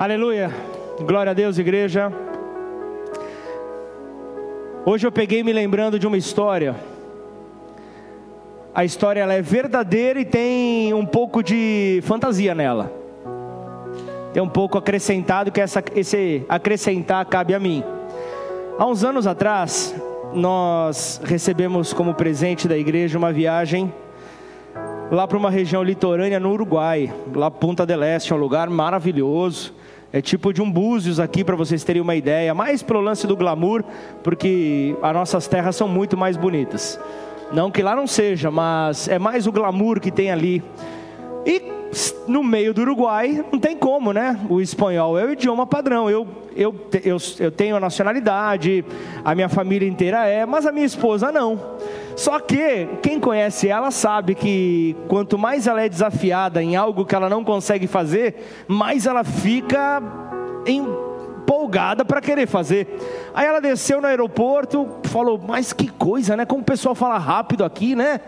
Aleluia. Glória a Deus, igreja. Hoje eu peguei me lembrando de uma história. A história ela é verdadeira e tem um pouco de fantasia nela. Tem um pouco acrescentado que essa, esse acrescentar cabe a mim. Há uns anos atrás, nós recebemos como presente da igreja uma viagem lá para uma região litorânea no Uruguai, lá Punta del Este, um lugar maravilhoso. É tipo de um Búzios aqui para vocês terem uma ideia, mais pelo lance do glamour, porque as nossas terras são muito mais bonitas. Não que lá não seja, mas é mais o glamour que tem ali. E no meio do Uruguai, não tem como, né? O espanhol é o idioma padrão. Eu, eu, eu, eu tenho a nacionalidade, a minha família inteira é, mas a minha esposa não. Só que quem conhece ela sabe que quanto mais ela é desafiada em algo que ela não consegue fazer, mais ela fica empolgada para querer fazer. Aí ela desceu no aeroporto, falou: "Mas que coisa, né? Como o pessoal fala rápido aqui, né?"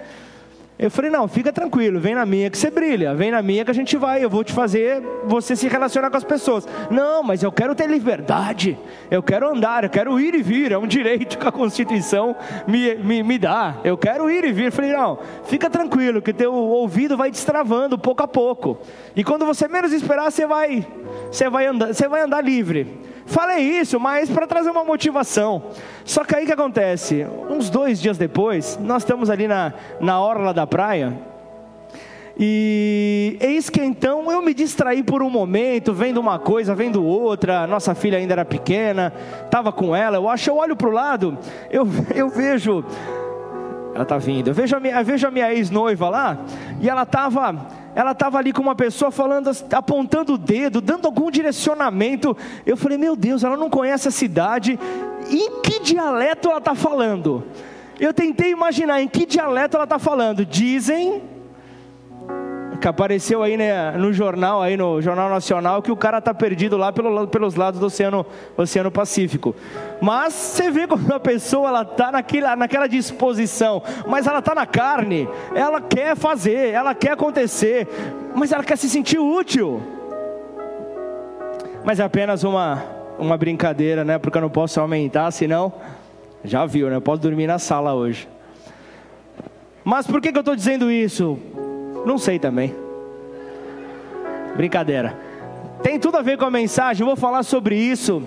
Eu falei, não, fica tranquilo, vem na minha que você brilha, vem na minha que a gente vai, eu vou te fazer você se relacionar com as pessoas. Não, mas eu quero ter liberdade, eu quero andar, eu quero ir e vir, é um direito que a Constituição me, me, me dá. Eu quero ir e vir. Eu falei, não, fica tranquilo, que teu ouvido vai destravando pouco a pouco. E quando você menos esperar, você vai, você vai andar, você vai andar livre. Falei isso, mas para trazer uma motivação. Só que aí que acontece? Uns dois dias depois, nós estamos ali na, na orla da praia. E eis que então eu me distraí por um momento, vendo uma coisa, vendo outra. Nossa filha ainda era pequena, estava com ela. Eu acho, eu olho para o lado, eu, eu vejo. Ela está vindo. Eu vejo a minha, vejo a minha ex-noiva lá, e ela estava ela estava ali com uma pessoa falando, apontando o dedo, dando algum direcionamento. Eu falei, meu Deus, ela não conhece a cidade. Em que dialeto ela está falando? Eu tentei imaginar em que dialeto ela está falando. Dizem que apareceu aí né, no jornal, aí no Jornal Nacional, que o cara está perdido lá pelo, pelos lados do Oceano, Oceano Pacífico. Mas você vê como a pessoa ela está naquela, naquela disposição, mas ela está na carne, ela quer fazer, ela quer acontecer, mas ela quer se sentir útil. Mas é apenas uma, uma brincadeira, né? Porque eu não posso aumentar, senão já viu, né? Eu posso dormir na sala hoje. Mas por que, que eu estou dizendo isso? Não sei também. Brincadeira. Tem tudo a ver com a mensagem, eu vou falar sobre isso.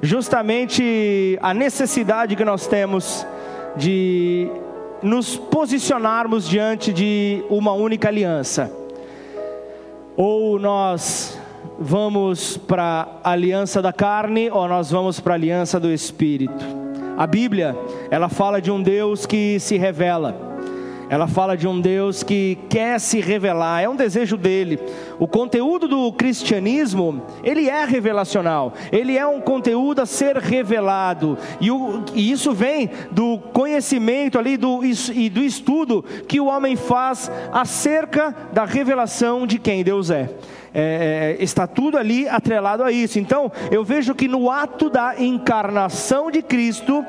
Justamente a necessidade que nós temos de nos posicionarmos diante de uma única aliança. Ou nós vamos para a aliança da carne, ou nós vamos para a aliança do espírito. A Bíblia, ela fala de um Deus que se revela ela fala de um Deus que quer se revelar, é um desejo dele. O conteúdo do cristianismo, ele é revelacional, ele é um conteúdo a ser revelado, e, o, e isso vem do conhecimento ali do, e do estudo que o homem faz acerca da revelação de quem Deus é é, é, está tudo ali atrelado a isso. Então, eu vejo que no ato da encarnação de Cristo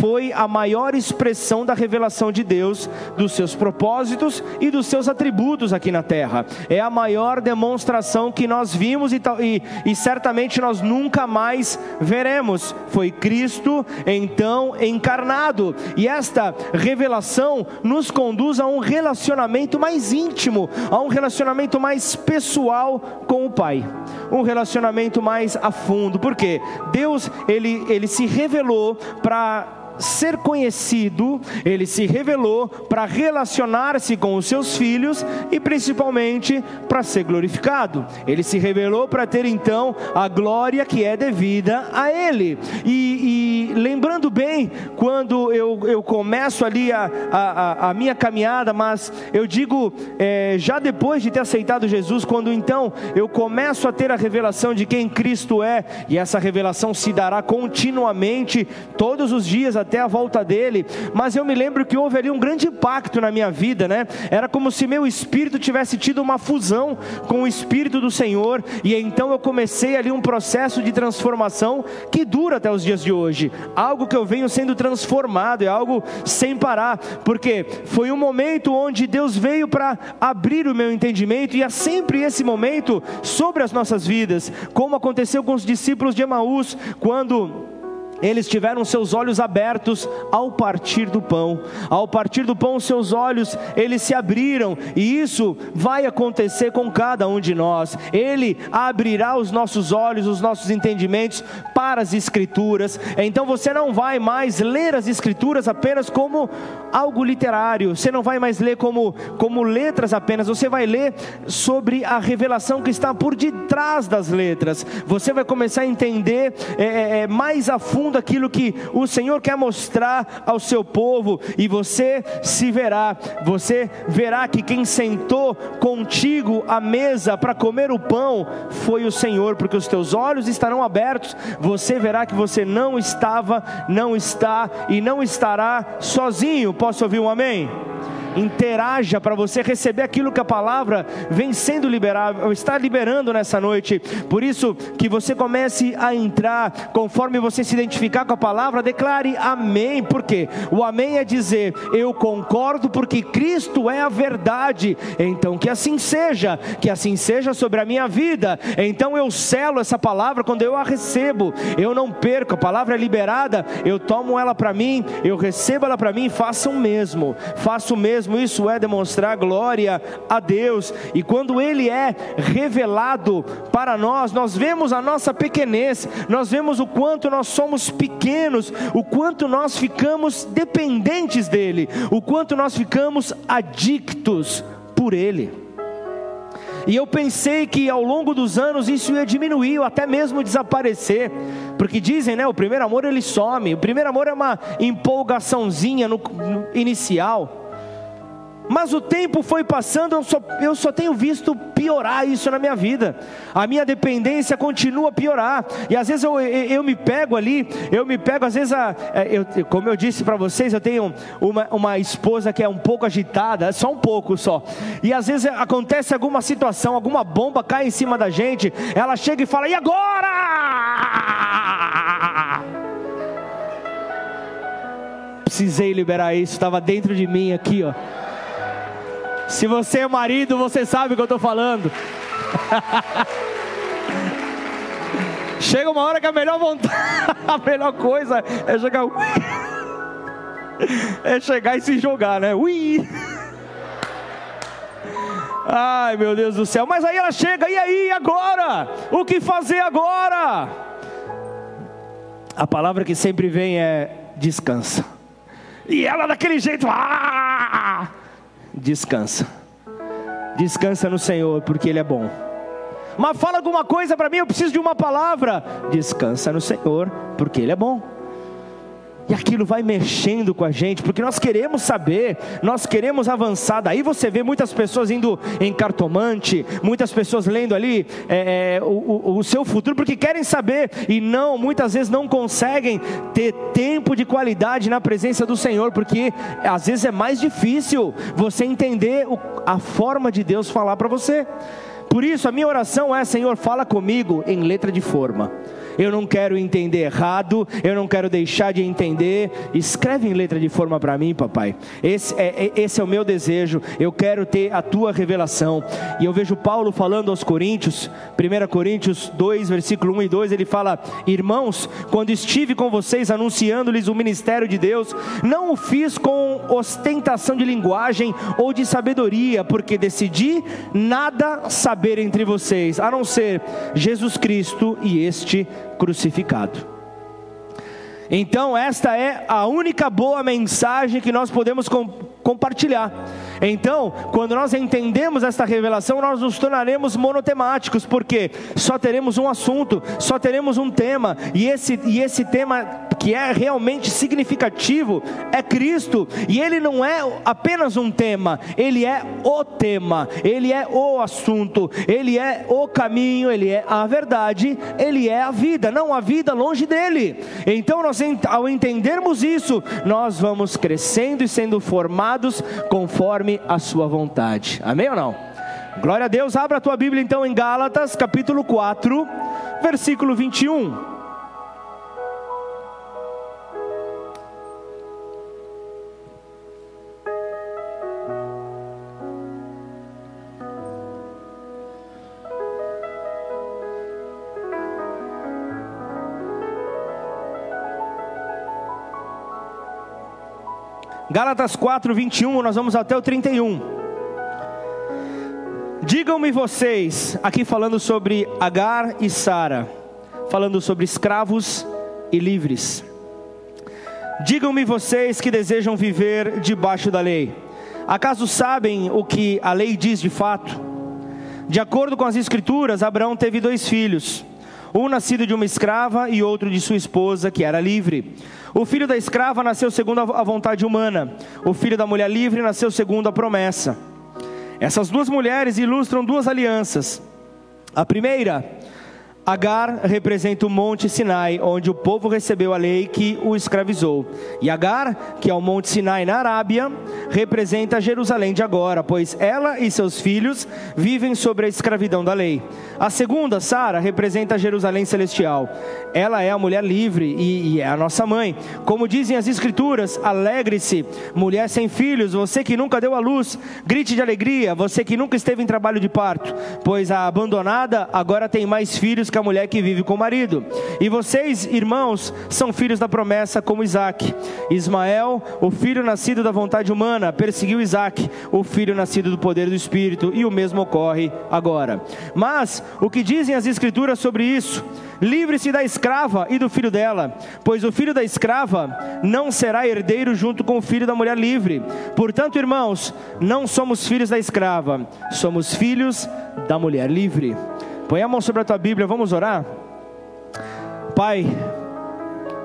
foi a maior expressão da revelação de Deus, dos seus propósitos e dos seus atributos aqui na terra. É a maior demonstração que nós vimos e, e, e certamente nós nunca mais veremos. Foi Cristo então encarnado, e esta revelação nos conduz a um relacionamento mais íntimo, a um relacionamento mais pessoal com o Pai, um relacionamento mais a fundo. Porque Deus ele ele se revelou para ser conhecido, ele se revelou para relacionar-se com os seus filhos e principalmente para ser glorificado. Ele se revelou para ter então a glória que é devida a ele. E, e lembrando bem, quando eu, eu começo ali a, a, a minha caminhada, mas eu digo é, já depois de ter aceitado Jesus, quando então eu começo a ter a revelação de quem Cristo é, e essa revelação se dará continuamente, todos os dias até a volta dele, mas eu me lembro que houve ali um grande impacto na minha vida, né? Era como se meu espírito tivesse tido uma fusão com o espírito do Senhor, e então eu comecei ali um processo de transformação que dura até os dias de hoje. Algo que eu venho sendo transformado, é algo sem parar, porque foi um momento onde Deus veio para abrir o meu entendimento, e é sempre esse momento sobre as nossas vidas, como aconteceu com os discípulos de Emaús, quando eles tiveram seus olhos abertos ao partir do pão. Ao partir do pão, seus olhos eles se abriram, e isso vai acontecer com cada um de nós. Ele abrirá os nossos olhos, os nossos entendimentos para as escrituras. Então você não vai mais ler as escrituras apenas como algo literário. Você não vai mais ler como como letras apenas. Você vai ler sobre a revelação que está por detrás das letras. Você vai começar a entender é, é, mais a fundo segundo aquilo que o Senhor quer mostrar ao seu povo, e você se verá, você verá que quem sentou contigo à mesa para comer o pão foi o Senhor, porque os teus olhos estarão abertos, você verá que você não estava, não está e não estará sozinho. Posso ouvir um amém? Interaja para você receber aquilo que a palavra vem sendo liberado, está liberando nessa noite. Por isso que você comece a entrar, conforme você se identificar com a palavra, declare amém, porque o amém é dizer eu concordo porque Cristo é a verdade. Então que assim seja, que assim seja sobre a minha vida. Então eu selo essa palavra quando eu a recebo. Eu não perco, a palavra é liberada, eu tomo ela para mim, eu recebo ela para mim, faça o mesmo. Faça o mesmo mesmo, isso é demonstrar glória a Deus. E quando Ele é revelado para nós, nós vemos a nossa pequenez, nós vemos o quanto nós somos pequenos, o quanto nós ficamos dependentes dEle, o quanto nós ficamos adictos por Ele. E eu pensei que ao longo dos anos isso ia diminuir, ou até mesmo desaparecer, porque dizem, né, o primeiro amor ele some. O primeiro amor é uma empolgaçãozinha no, no inicial. Mas o tempo foi passando, eu só, eu só tenho visto piorar isso na minha vida. A minha dependência continua a piorar. E às vezes eu, eu, eu me pego ali, eu me pego, às vezes, a, é, eu, como eu disse para vocês, eu tenho uma, uma esposa que é um pouco agitada, só um pouco só. E às vezes acontece alguma situação, alguma bomba cai em cima da gente, ela chega e fala: e agora? Precisei liberar isso, estava dentro de mim aqui, ó. Se você é marido, você sabe o que eu estou falando. Chega uma hora que a melhor vontade, a melhor coisa é chegar, é chegar e se jogar, né? Ui! Ai, meu Deus do céu. Mas aí ela chega, e aí, agora? O que fazer agora? A palavra que sempre vem é descansa. E ela daquele jeito, ah! Descansa. Descansa no Senhor, porque Ele é bom. Mas fala alguma coisa para mim, eu preciso de uma palavra. Descansa no Senhor, porque Ele é bom. E aquilo vai mexendo com a gente, porque nós queremos saber, nós queremos avançar. Daí você vê muitas pessoas indo em cartomante, muitas pessoas lendo ali é, é, o, o, seu futuro, porque querem saber e não, muitas vezes não conseguem ter tempo de qualidade na presença do Senhor, porque às vezes é mais difícil você entender a forma de Deus falar para você. Por isso, a minha oração é: Senhor, fala comigo em letra de forma eu não quero entender errado, eu não quero deixar de entender. Escreve em letra de forma para mim, papai. Esse é, é, esse é o meu desejo, eu quero ter a tua revelação. E eu vejo Paulo falando aos Coríntios, 1 Coríntios 2, versículo 1 e 2, ele fala: Irmãos, quando estive com vocês anunciando-lhes o ministério de Deus, não o fiz com ostentação de linguagem ou de sabedoria, porque decidi nada saber entre vocês, a não ser Jesus Cristo e este crucificado. Então, esta é a única boa mensagem que nós podemos compartilhar. Então, quando nós entendemos esta revelação, nós nos tornaremos monotemáticos, porque só teremos um assunto, só teremos um tema, e esse, e esse tema que é realmente significativo é Cristo, e ele não é apenas um tema, ele é o tema, ele é o assunto, ele é o caminho, ele é a verdade, ele é a vida, não a vida longe dele. Então, nós, ao entendermos isso, nós vamos crescendo e sendo formados conforme a sua vontade. Amém ou não? Glória a Deus. Abra a tua Bíblia então em Gálatas, capítulo 4, versículo 21. Gálatas 4, 21, nós vamos até o 31. Digam-me vocês, aqui falando sobre Agar e Sara, falando sobre escravos e livres. Digam-me vocês que desejam viver debaixo da lei. Acaso sabem o que a lei diz de fato? De acordo com as Escrituras, Abraão teve dois filhos, um nascido de uma escrava e outro de sua esposa, que era livre. O filho da escrava nasceu segundo a vontade humana, o filho da mulher livre nasceu segundo a promessa. Essas duas mulheres ilustram duas alianças. A primeira Agar representa o Monte Sinai, onde o povo recebeu a lei que o escravizou. E Agar, que é o Monte Sinai na Arábia, representa Jerusalém de agora, pois ela e seus filhos vivem sobre a escravidão da lei. A segunda, Sara, representa Jerusalém celestial. Ela é a mulher livre e, e é a nossa mãe. Como dizem as Escrituras, alegre-se, mulher sem filhos, você que nunca deu à luz, grite de alegria, você que nunca esteve em trabalho de parto, pois a abandonada agora tem mais filhos que a mulher que vive com o marido. E vocês, irmãos, são filhos da promessa como Isaac. Ismael, o filho nascido da vontade humana, perseguiu Isaac, o filho nascido do poder do Espírito, e o mesmo ocorre agora. Mas o que dizem as Escrituras sobre isso? Livre-se da escrava e do filho dela, pois o filho da escrava não será herdeiro junto com o filho da mulher livre. Portanto, irmãos, não somos filhos da escrava, somos filhos da mulher livre. Põe a mão sobre a tua Bíblia, vamos orar? Pai,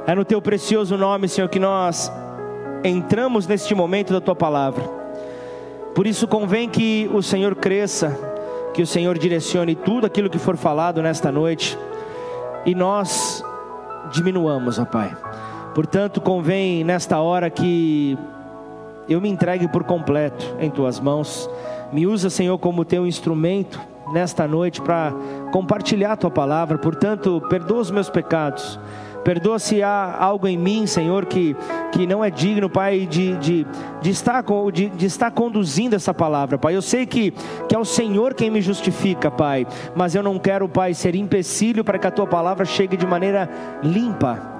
é no teu precioso nome, Senhor, que nós entramos neste momento da tua palavra. Por isso convém que o Senhor cresça, que o Senhor direcione tudo aquilo que for falado nesta noite e nós diminuamos, ó Pai. Portanto, convém nesta hora que eu me entregue por completo em tuas mãos. Me usa, Senhor, como teu instrumento nesta noite para compartilhar a tua palavra. Portanto, perdoa os meus pecados. Perdoa se há algo em mim, Senhor, que, que não é digno, Pai, de, de, de, estar, de, de estar conduzindo essa palavra, Pai. Eu sei que, que é o Senhor quem me justifica, Pai, mas eu não quero, Pai, ser empecilho para que a tua palavra chegue de maneira limpa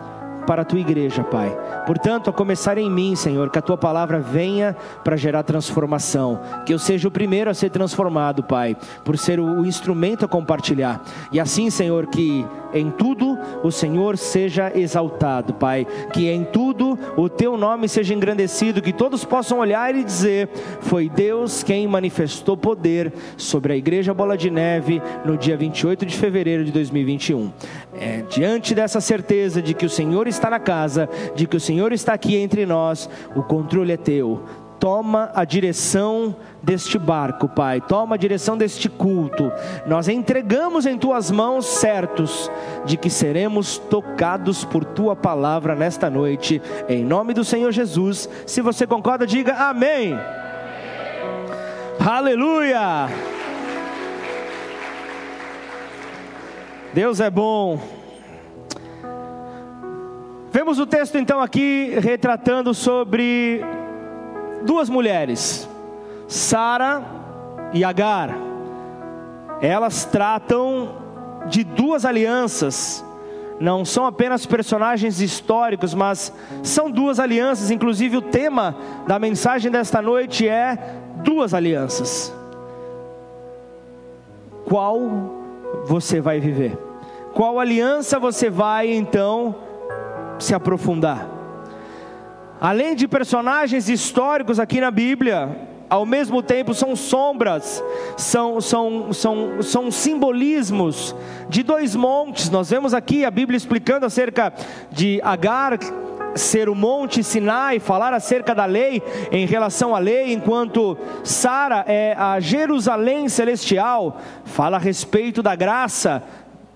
para a tua igreja, Pai. Portanto, a começar em mim, Senhor, que a tua palavra venha para gerar transformação, que eu seja o primeiro a ser transformado, Pai, por ser o instrumento a compartilhar. E assim, Senhor, que em tudo o Senhor seja exaltado, Pai. Que em tudo o teu nome seja engrandecido, que todos possam olhar e dizer: Foi Deus quem manifestou poder sobre a Igreja Bola de Neve no dia 28 de fevereiro de 2021. É, diante dessa certeza de que o Senhor está na casa, de que o Senhor está aqui entre nós, o controle é teu toma a direção deste barco, Pai, toma a direção deste culto. Nós entregamos em tuas mãos, certos de que seremos tocados por tua palavra nesta noite, em nome do Senhor Jesus. Se você concorda, diga amém. amém. Aleluia! Deus é bom. Vemos o texto então aqui retratando sobre duas mulheres, Sara e Agar. Elas tratam de duas alianças. Não são apenas personagens históricos, mas são duas alianças. Inclusive, o tema da mensagem desta noite é duas alianças. Qual você vai viver? Qual aliança você vai então se aprofundar? além de personagens históricos aqui na Bíblia, ao mesmo tempo são sombras, são, são, são, são simbolismos de dois montes. Nós vemos aqui a Bíblia explicando acerca de Agar, ser o monte Sinai, falar acerca da lei em relação à lei, enquanto Sara é a Jerusalém celestial, fala a respeito da graça,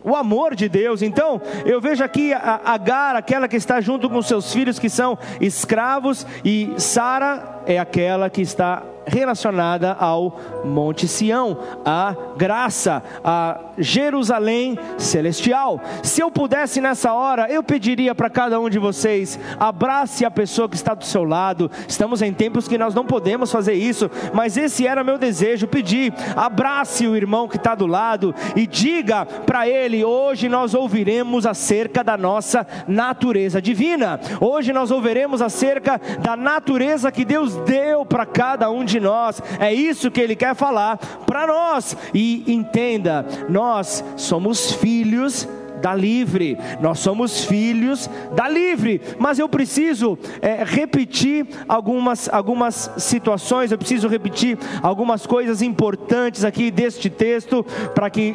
o amor de Deus. Então, eu vejo aqui Agar, aquela que está junto com seus filhos que são escravos, e Sara é aquela que está relacionada ao Monte Sião, a graça, a Jerusalém celestial. Se eu pudesse nessa hora, eu pediria para cada um de vocês: abrace a pessoa que está do seu lado. Estamos em tempos que nós não podemos fazer isso, mas esse era meu desejo: pedir, abrace o irmão que está do lado e diga para ele: hoje nós ouviremos acerca da nossa natureza divina. Hoje nós ouviremos acerca da natureza que Deus deu para cada um de de nós. É isso que ele quer falar para nós. E entenda, nós somos filhos da livre, nós somos filhos da livre, mas eu preciso é, repetir algumas, algumas situações, eu preciso repetir algumas coisas importantes aqui deste texto, para que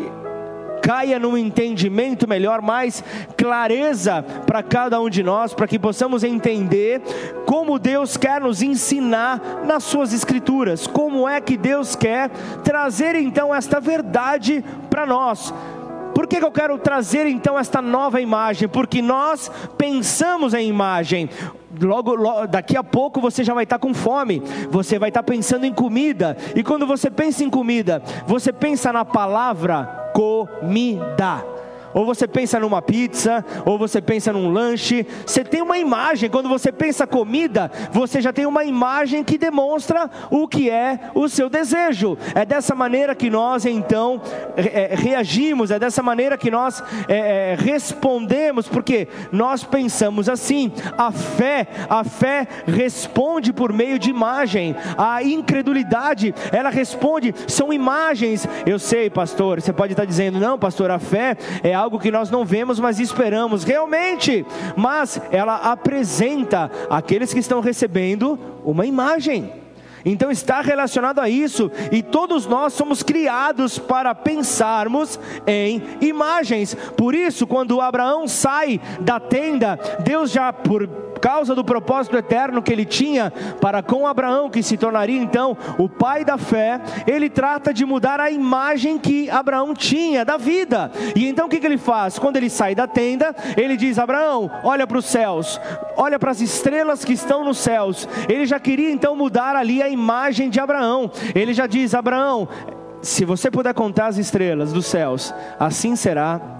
caia num entendimento melhor, mais clareza para cada um de nós, para que possamos entender como Deus quer nos ensinar nas Suas Escrituras, como é que Deus quer trazer então esta verdade para nós. Por que, que, eu quero trazer então esta nova imagem? Porque nós pensamos em imagem. Logo, logo, daqui a pouco você já vai estar com fome, você vai estar pensando em comida, e quando você pensa em comida, você pensa na palavra comida. Ou você pensa numa pizza, ou você pensa num lanche. Você tem uma imagem, quando você pensa comida, você já tem uma imagem que demonstra o que é o seu desejo. É dessa maneira que nós então é, reagimos, é dessa maneira que nós é, respondemos, porque nós pensamos assim. A fé, a fé responde por meio de imagem. A incredulidade, ela responde, são imagens. Eu sei, pastor, você pode estar dizendo, não, pastor, a fé é algo que nós não vemos, mas esperamos realmente. Mas ela apresenta aqueles que estão recebendo uma imagem. Então está relacionado a isso, e todos nós somos criados para pensarmos em imagens. Por isso, quando Abraão sai da tenda, Deus já por causa do propósito eterno que ele tinha para com Abraão, que se tornaria então o pai da fé, ele trata de mudar a imagem que Abraão tinha da vida. E então o que, que ele faz? Quando ele sai da tenda, ele diz: Abraão, olha para os céus, olha para as estrelas que estão nos céus. Ele já queria então mudar ali a imagem de Abraão. Ele já diz: Abraão, se você puder contar as estrelas dos céus, assim será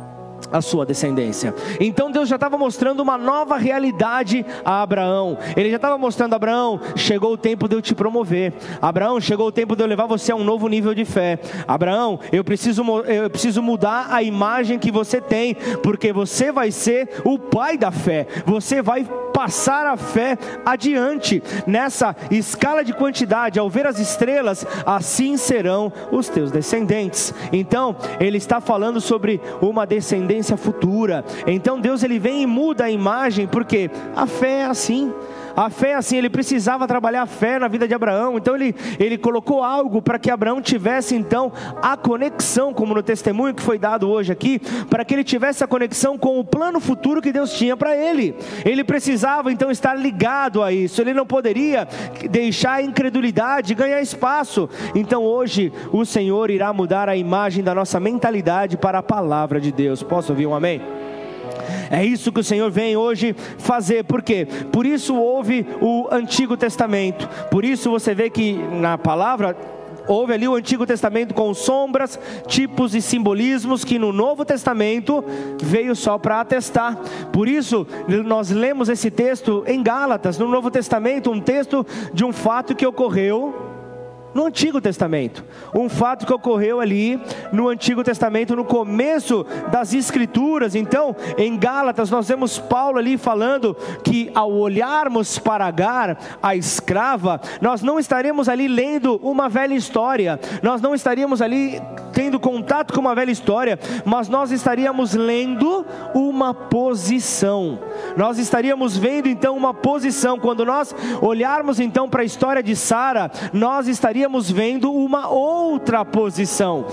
a sua descendência. Então Deus já estava mostrando uma nova realidade a Abraão. Ele já estava mostrando a Abraão, chegou o tempo de eu te promover. Abraão, chegou o tempo de eu levar você a um novo nível de fé. Abraão, eu preciso eu preciso mudar a imagem que você tem, porque você vai ser o pai da fé. Você vai passar a fé adiante nessa escala de quantidade, ao ver as estrelas, assim serão os teus descendentes. Então, ele está falando sobre uma descendência futura. Então, Deus ele vem e muda a imagem, porque a fé é assim. A fé, assim, ele precisava trabalhar a fé na vida de Abraão, então ele, ele colocou algo para que Abraão tivesse então a conexão, como no testemunho que foi dado hoje aqui, para que ele tivesse a conexão com o plano futuro que Deus tinha para ele. Ele precisava então estar ligado a isso, ele não poderia deixar a incredulidade ganhar espaço. Então hoje o Senhor irá mudar a imagem da nossa mentalidade para a palavra de Deus. Posso ouvir um amém? É isso que o Senhor vem hoje fazer, por quê? Por isso houve o Antigo Testamento, por isso você vê que na palavra houve ali o Antigo Testamento com sombras, tipos e simbolismos que no Novo Testamento veio só para atestar. Por isso, nós lemos esse texto em Gálatas, no Novo Testamento, um texto de um fato que ocorreu no Antigo Testamento. Um fato que ocorreu ali no Antigo Testamento, no começo das Escrituras. Então, em Gálatas, nós vemos Paulo ali falando que ao olharmos para Agar, a escrava, nós não estaremos ali lendo uma velha história, nós não estaríamos ali tendo contato com uma velha história, mas nós estaríamos lendo uma posição. Nós estaríamos vendo então uma posição. Quando nós olharmos então para a história de Sara, nós estaríamos estaríamos vendo uma outra posição.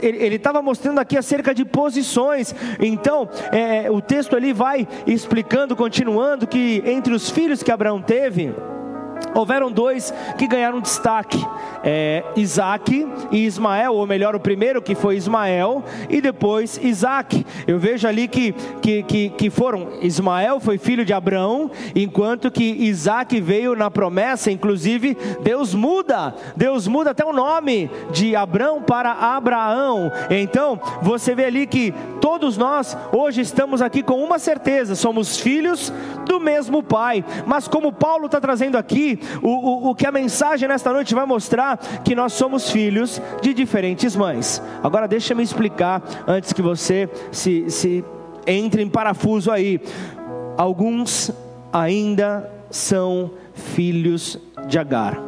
Ele estava mostrando aqui acerca de posições. Então, é, o texto ali vai explicando, continuando, que entre os filhos que Abraão teve, houveram dois que ganharam destaque: é, Isaac e Ismael, ou melhor, o primeiro que foi Ismael, e depois Isaac. Eu vejo ali que, que, que, que foram: Ismael foi filho de Abraão, enquanto que Isaac veio na promessa, inclusive Deus muda, Deus muda até o nome de Abraão para Abraão. Então, você vê ali que todos nós hoje estamos aqui com uma certeza: somos filhos do mesmo Pai, mas como Paulo está trazendo aqui, o, o, o que a mensagem nesta noite vai mostrar que nós somos filhos de diferentes mães. Agora deixa me explicar antes que você se, se entre em parafuso aí. Alguns ainda são filhos de Agar.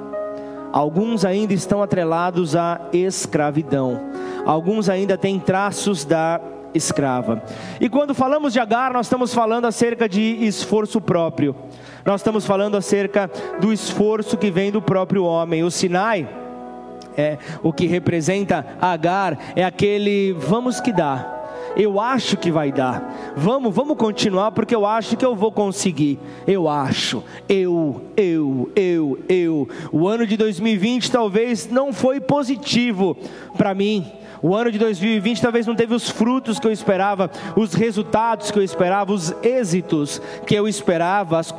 Alguns ainda estão atrelados à escravidão. Alguns ainda têm traços da escrava. E quando falamos de Agar, nós estamos falando acerca de esforço próprio. Nós estamos falando acerca do esforço que vem do próprio homem. O Sinai é o que representa Agar é aquele vamos que dá. Eu acho que vai dar. Vamos, vamos continuar porque eu acho que eu vou conseguir. Eu acho. Eu, eu, eu, eu. O ano de 2020 talvez não foi positivo para mim o ano de 2020 talvez não teve os frutos que eu esperava, os resultados que eu esperava, os êxitos que eu esperava, as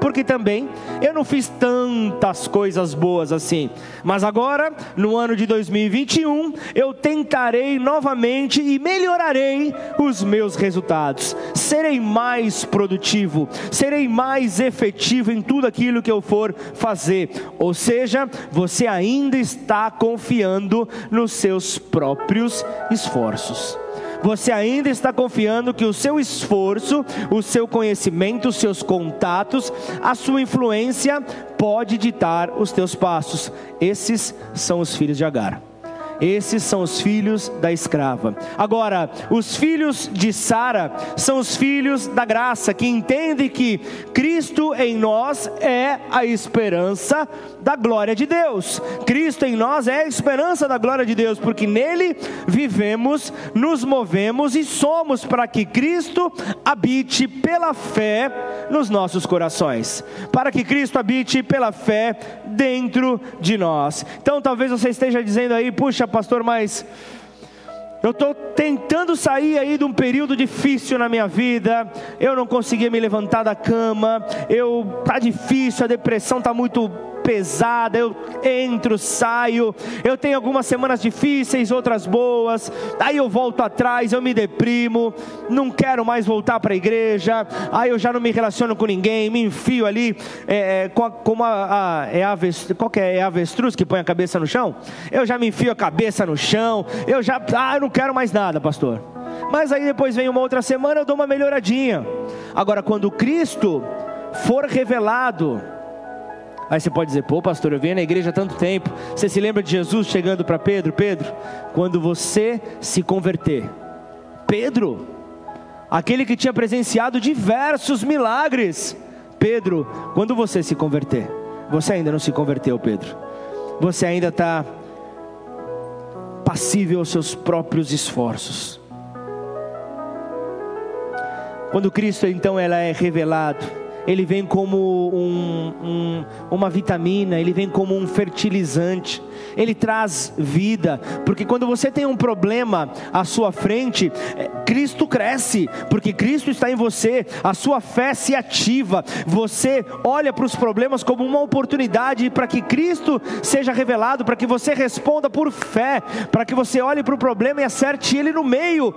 porque também eu não fiz tantas coisas boas assim. Mas agora, no ano de 2021, eu tentarei novamente e melhorarei os meus resultados. Serei mais produtivo, serei mais efetivo em tudo aquilo que eu for fazer. Ou seja, você ainda está confiando nos seus próprios esforços você ainda está confiando que o seu esforço, o seu conhecimento, os seus contatos, a sua influência pode ditar os teus passos. Esses são os filhos de Agar. Esses são os filhos da escrava. Agora, os filhos de Sara são os filhos da graça, que entendem que Cristo em nós é a esperança da glória de Deus. Cristo em nós é a esperança da glória de Deus, porque nele vivemos, nos movemos e somos para que Cristo habite pela fé nos nossos corações. Para que Cristo habite pela fé dentro de nós. Então, talvez você esteja dizendo aí, puxa, pastor, mas eu estou tentando sair aí de um período difícil na minha vida. Eu não conseguia me levantar da cama. Eu tá difícil, a depressão tá muito pesada, eu entro, saio, eu tenho algumas semanas difíceis, outras boas, aí eu volto atrás, eu me deprimo, não quero mais voltar para a igreja, aí eu já não me relaciono com ninguém, me enfio ali, é, é, com, a, a, a, é avestruz, qual que é? é avestruz que põe a cabeça no chão? Eu já me enfio a cabeça no chão, eu já, ah, eu não quero mais nada, pastor. Mas aí depois vem uma outra semana, eu dou uma melhoradinha. Agora, quando Cristo for revelado, Aí você pode dizer, pô, pastor, eu venho na igreja há tanto tempo. Você se lembra de Jesus chegando para Pedro? Pedro, quando você se converter, Pedro, aquele que tinha presenciado diversos milagres, Pedro, quando você se converter, você ainda não se converteu, Pedro. Você ainda está passível aos seus próprios esforços. Quando Cristo então ela é revelado, ele vem como um, um, uma vitamina, ele vem como um fertilizante, ele traz vida, porque quando você tem um problema à sua frente, é, Cristo cresce, porque Cristo está em você, a sua fé se ativa, você olha para os problemas como uma oportunidade para que Cristo seja revelado, para que você responda por fé, para que você olhe para o problema e acerte ele no meio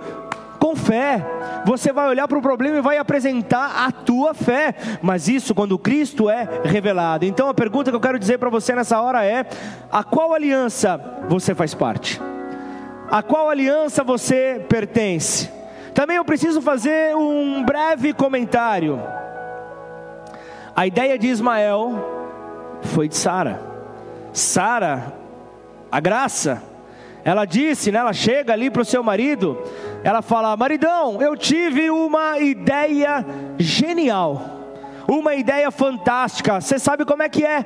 com fé. Você vai olhar para o problema e vai apresentar a tua fé. Mas isso quando Cristo é revelado. Então a pergunta que eu quero dizer para você nessa hora é: a qual aliança você faz parte? A qual aliança você pertence? Também eu preciso fazer um breve comentário. A ideia de Ismael foi de Sara. Sara, a graça, ela disse, né, ela chega ali para o seu marido, ela fala: Maridão, eu tive uma ideia genial, uma ideia fantástica. Você sabe como é que é?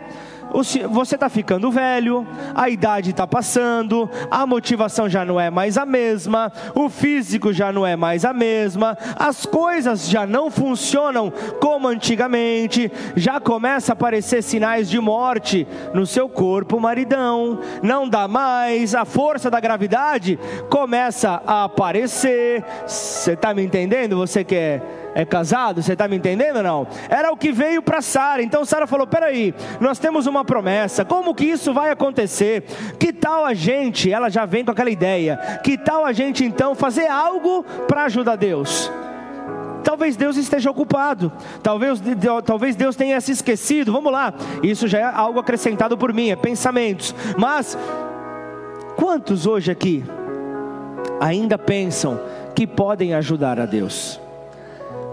Você está ficando velho, a idade está passando, a motivação já não é mais a mesma, o físico já não é mais a mesma, as coisas já não funcionam como antigamente, já começa a aparecer sinais de morte no seu corpo, maridão, não dá mais, a força da gravidade começa a aparecer. Você está me entendendo? Você quer é casado, você está me entendendo ou não? Era o que veio para Sara. Então Sara falou: peraí, nós temos uma promessa, como que isso vai acontecer? Que tal a gente, ela já vem com aquela ideia, que tal a gente então fazer algo para ajudar Deus? Talvez Deus esteja ocupado, talvez, talvez Deus tenha se esquecido. Vamos lá, isso já é algo acrescentado por mim, é pensamentos. Mas quantos hoje aqui ainda pensam que podem ajudar a Deus?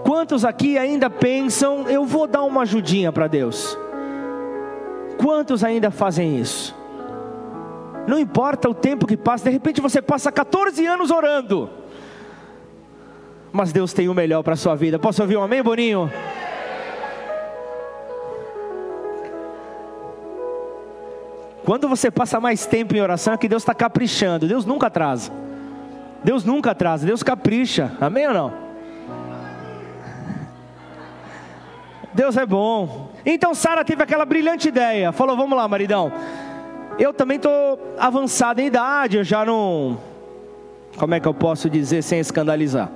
Quantos aqui ainda pensam, eu vou dar uma ajudinha para Deus? Quantos ainda fazem isso? Não importa o tempo que passa, de repente você passa 14 anos orando, mas Deus tem o melhor para a sua vida. Posso ouvir um amém, Boninho? Quando você passa mais tempo em oração, é que Deus está caprichando. Deus nunca atrasa. Deus nunca atrasa, Deus capricha. Amém ou não? Deus é bom. Então Sara teve aquela brilhante ideia. Falou: Vamos lá, maridão. Eu também estou avançado em idade. Eu já não. Como é que eu posso dizer sem escandalizar?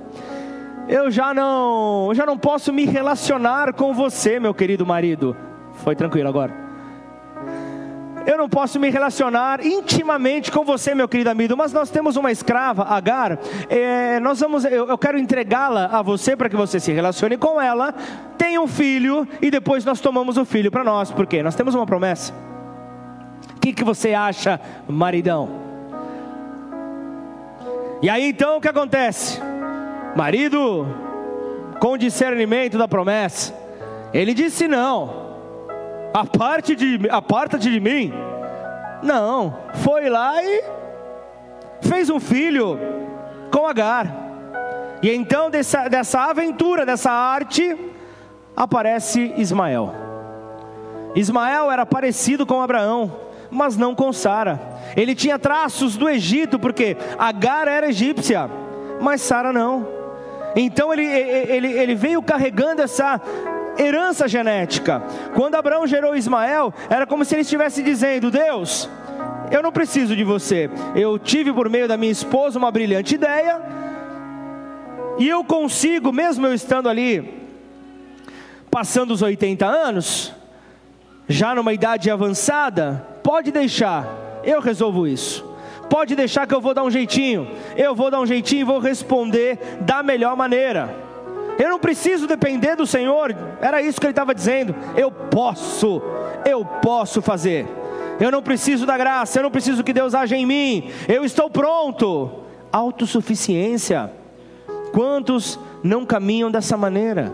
Eu já não. Eu já não posso me relacionar com você, meu querido marido. Foi tranquilo agora eu não posso me relacionar intimamente com você, meu querido amigo, mas nós temos uma escrava, Agar, é, nós vamos, eu, eu quero entregá-la a você para que você se relacione com ela, tenha um filho e depois nós tomamos o filho para nós, porque nós temos uma promessa. O que, que você acha, maridão? E aí então o que acontece? Marido, com discernimento da promessa, ele disse não aparte de, aparta-te de mim. Não, foi lá e fez um filho com Agar. E então dessa, dessa aventura, dessa arte, aparece Ismael. Ismael era parecido com Abraão, mas não com Sara. Ele tinha traços do Egito, porque Agar era egípcia, mas Sara não. Então ele, ele, ele veio carregando essa, herança genética. Quando Abraão gerou Ismael, era como se ele estivesse dizendo: Deus, eu não preciso de você. Eu tive por meio da minha esposa uma brilhante ideia, e eu consigo, mesmo eu estando ali, passando os 80 anos, já numa idade avançada, pode deixar, eu resolvo isso. Pode deixar que eu vou dar um jeitinho. Eu vou dar um jeitinho e vou responder da melhor maneira. Eu não preciso depender do Senhor. Era isso que ele estava dizendo. Eu posso, eu posso fazer. Eu não preciso da graça, eu não preciso que Deus haja em mim. Eu estou pronto. Autossuficiência. Quantos não caminham dessa maneira?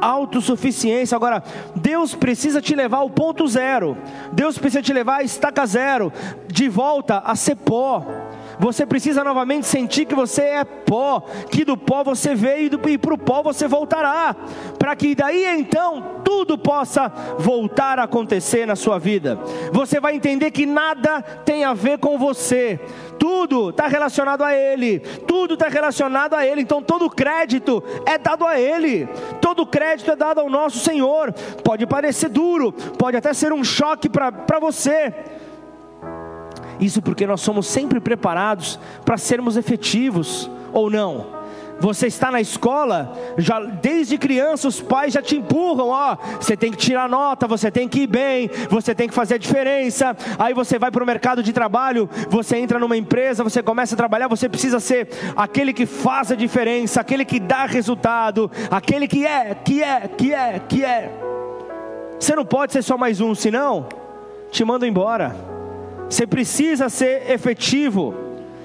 autossuficiência. Agora, Deus precisa te levar ao ponto zero. Deus precisa te levar à estaca zero, de volta a ser pó. Você precisa novamente sentir que você é pó, que do pó você veio e para o pó você voltará, para que daí então tudo possa voltar a acontecer na sua vida. Você vai entender que nada tem a ver com você, tudo está relacionado a Ele, tudo está relacionado a Ele, então todo crédito é dado a Ele, todo crédito é dado ao nosso Senhor. Pode parecer duro, pode até ser um choque para você isso porque nós somos sempre preparados para sermos efetivos ou não. Você está na escola, já desde criança os pais já te empurram, ó, você tem que tirar nota, você tem que ir bem, você tem que fazer a diferença. Aí você vai para o mercado de trabalho, você entra numa empresa, você começa a trabalhar, você precisa ser aquele que faz a diferença, aquele que dá resultado, aquele que é, que é, que é, que é. Você não pode ser só mais um, senão te mando embora. Você precisa ser efetivo.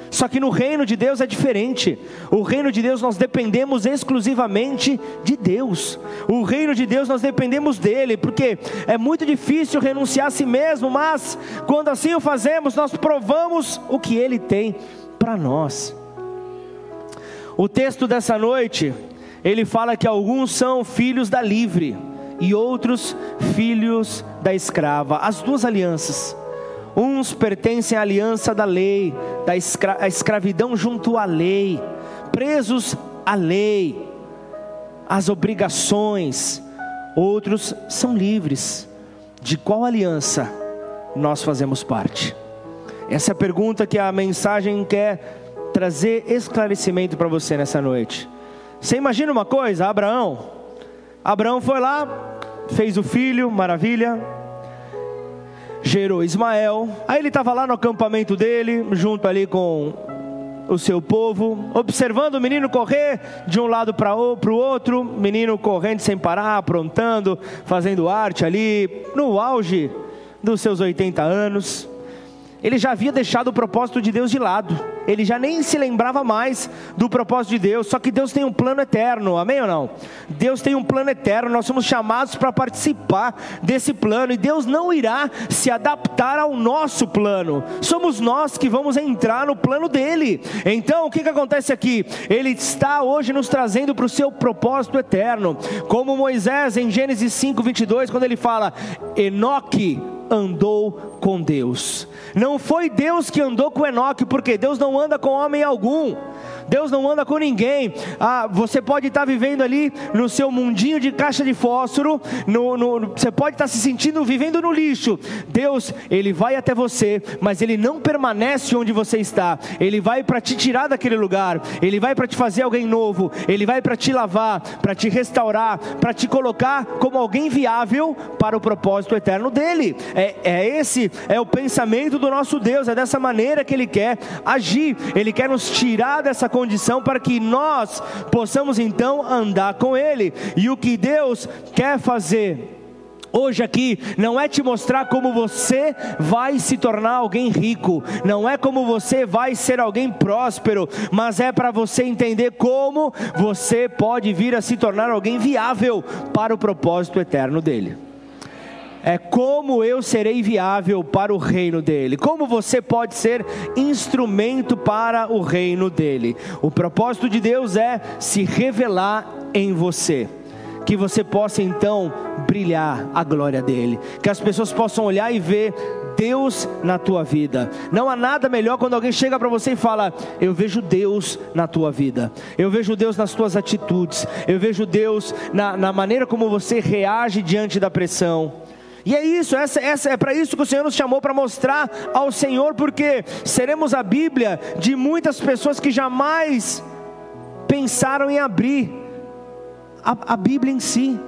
Só que no reino de Deus é diferente. O reino de Deus nós dependemos exclusivamente de Deus. O reino de Deus nós dependemos dele, porque é muito difícil renunciar a si mesmo, mas quando assim o fazemos, nós provamos o que ele tem para nós. O texto dessa noite, ele fala que alguns são filhos da livre e outros filhos da escrava, as duas alianças. Uns pertencem à aliança da lei, da escra escravidão junto à lei, presos à lei, às obrigações. Outros são livres. De qual aliança nós fazemos parte? Essa é a pergunta que a mensagem quer trazer esclarecimento para você nessa noite. Você imagina uma coisa, Abraão? Abraão foi lá, fez o filho, maravilha, gerou Ismael. Aí ele estava lá no acampamento dele, junto ali com o seu povo, observando o menino correr de um lado para o outro, menino correndo sem parar, aprontando, fazendo arte ali, no auge dos seus 80 anos. Ele já havia deixado o propósito de Deus de lado ele já nem se lembrava mais do propósito de Deus. Só que Deus tem um plano eterno, amém ou não? Deus tem um plano eterno, nós somos chamados para participar desse plano e Deus não irá se adaptar ao nosso plano, somos nós que vamos entrar no plano dele. Então, o que, que acontece aqui? Ele está hoje nos trazendo para o seu propósito eterno, como Moisés em Gênesis 5, 22, quando ele fala: Enoque andou com Deus. Não foi Deus que andou com Enoque, porque Deus não anda com homem algum. Deus não anda com ninguém. Ah, você pode estar vivendo ali no seu mundinho de caixa de fósforo, no, no, você pode estar se sentindo vivendo no lixo. Deus, Ele vai até você, mas Ele não permanece onde você está. Ele vai para te tirar daquele lugar, Ele vai para te fazer alguém novo, Ele vai para te lavar, para te restaurar, para te colocar como alguém viável para o propósito eterno dele. É, é esse é o pensamento do nosso Deus, é dessa maneira que Ele quer agir. Ele quer nos tirar dessa condição para que nós possamos então andar com Ele. E o que Deus quer fazer hoje aqui não é te mostrar como você vai se tornar alguém rico, não é como você vai ser alguém próspero, mas é para você entender como você pode vir a se tornar alguém viável para o propósito eterno dele é como eu serei viável para o reino dele, como você pode ser instrumento para o reino dele. O propósito de Deus é se revelar em você que você possa então brilhar a glória dele, que as pessoas possam olhar e ver Deus na tua vida. Não há nada melhor quando alguém chega para você e fala: Eu vejo Deus na tua vida, eu vejo Deus nas tuas atitudes, eu vejo Deus na, na maneira como você reage diante da pressão. E é isso, essa, essa é para isso que o Senhor nos chamou para mostrar ao Senhor, porque seremos a Bíblia de muitas pessoas que jamais pensaram em abrir a, a Bíblia em si.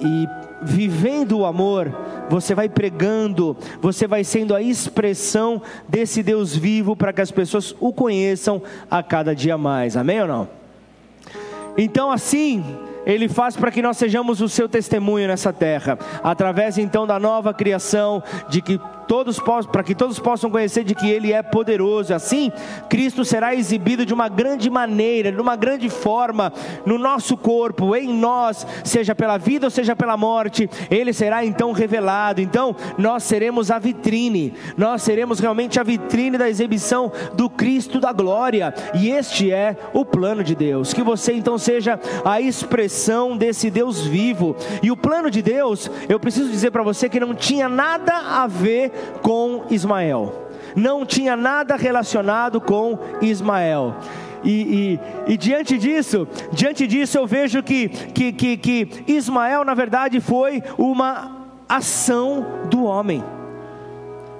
E vivendo o amor, você vai pregando, você vai sendo a expressão desse Deus vivo para que as pessoas o conheçam a cada dia mais. Amém ou não? Então, assim, ele faz para que nós sejamos o seu testemunho nessa terra, através então da nova criação, de que todos para que todos possam conhecer de que Ele é poderoso. Assim, Cristo será exibido de uma grande maneira, de uma grande forma, no nosso corpo, em nós, seja pela vida ou seja pela morte, Ele será então revelado. Então, nós seremos a vitrine, nós seremos realmente a vitrine da exibição do Cristo da glória, e este é o plano de Deus. Que você então seja a expressão desse Deus vivo, e o plano de Deus, eu preciso dizer para você que não tinha nada a ver com Ismael. Não tinha nada relacionado com Ismael. E, e, e, diante disso, diante disso eu vejo que, que, que, que Ismael na verdade foi uma ação do homem.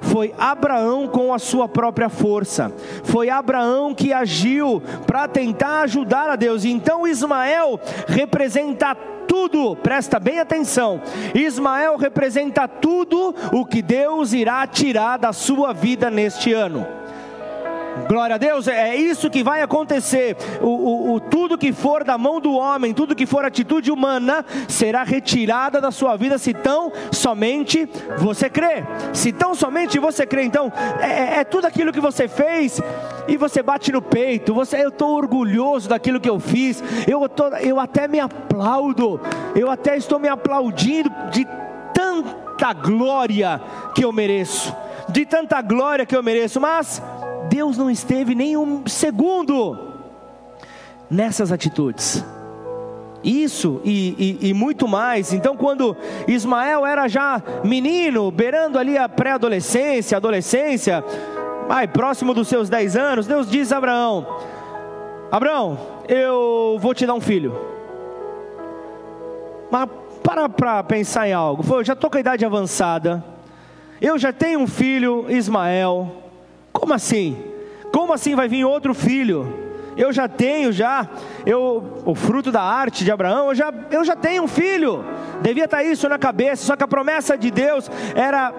foi Abraão com a sua própria força. Foi Abraão que agiu para tentar ajudar a Deus. Então Ismael representa tudo, presta bem atenção. Ismael representa tudo o que Deus irá tirar da sua vida neste ano. Glória a Deus, é isso que vai acontecer. O, o, o, tudo que for da mão do homem, tudo que for atitude humana, será retirada da sua vida se tão somente você crê. Se tão somente você crê, então é, é, é tudo aquilo que você fez e você bate no peito. Você, eu estou orgulhoso daquilo que eu fiz. Eu, tô, eu até me aplaudo. Eu até estou me aplaudindo de tanta glória que eu mereço, de tanta glória que eu mereço. Mas Deus não esteve nem um segundo nessas atitudes. Isso e, e, e, muito mais. Então, quando Ismael era já menino, beirando ali a pré-adolescência, adolescência, ai, próximo dos seus 10 anos, Deus diz a Abraão: Abraão, eu vou te dar um filho. Mas para para pensar em algo. Eu já estou com a idade avançada. Eu já tenho um filho, Ismael. Como assim? Como assim vai vir outro filho? Eu já tenho já, eu, o fruto da arte de Abraão, eu já, eu já tenho um filho. Devia estar isso na cabeça, só que a promessa de Deus era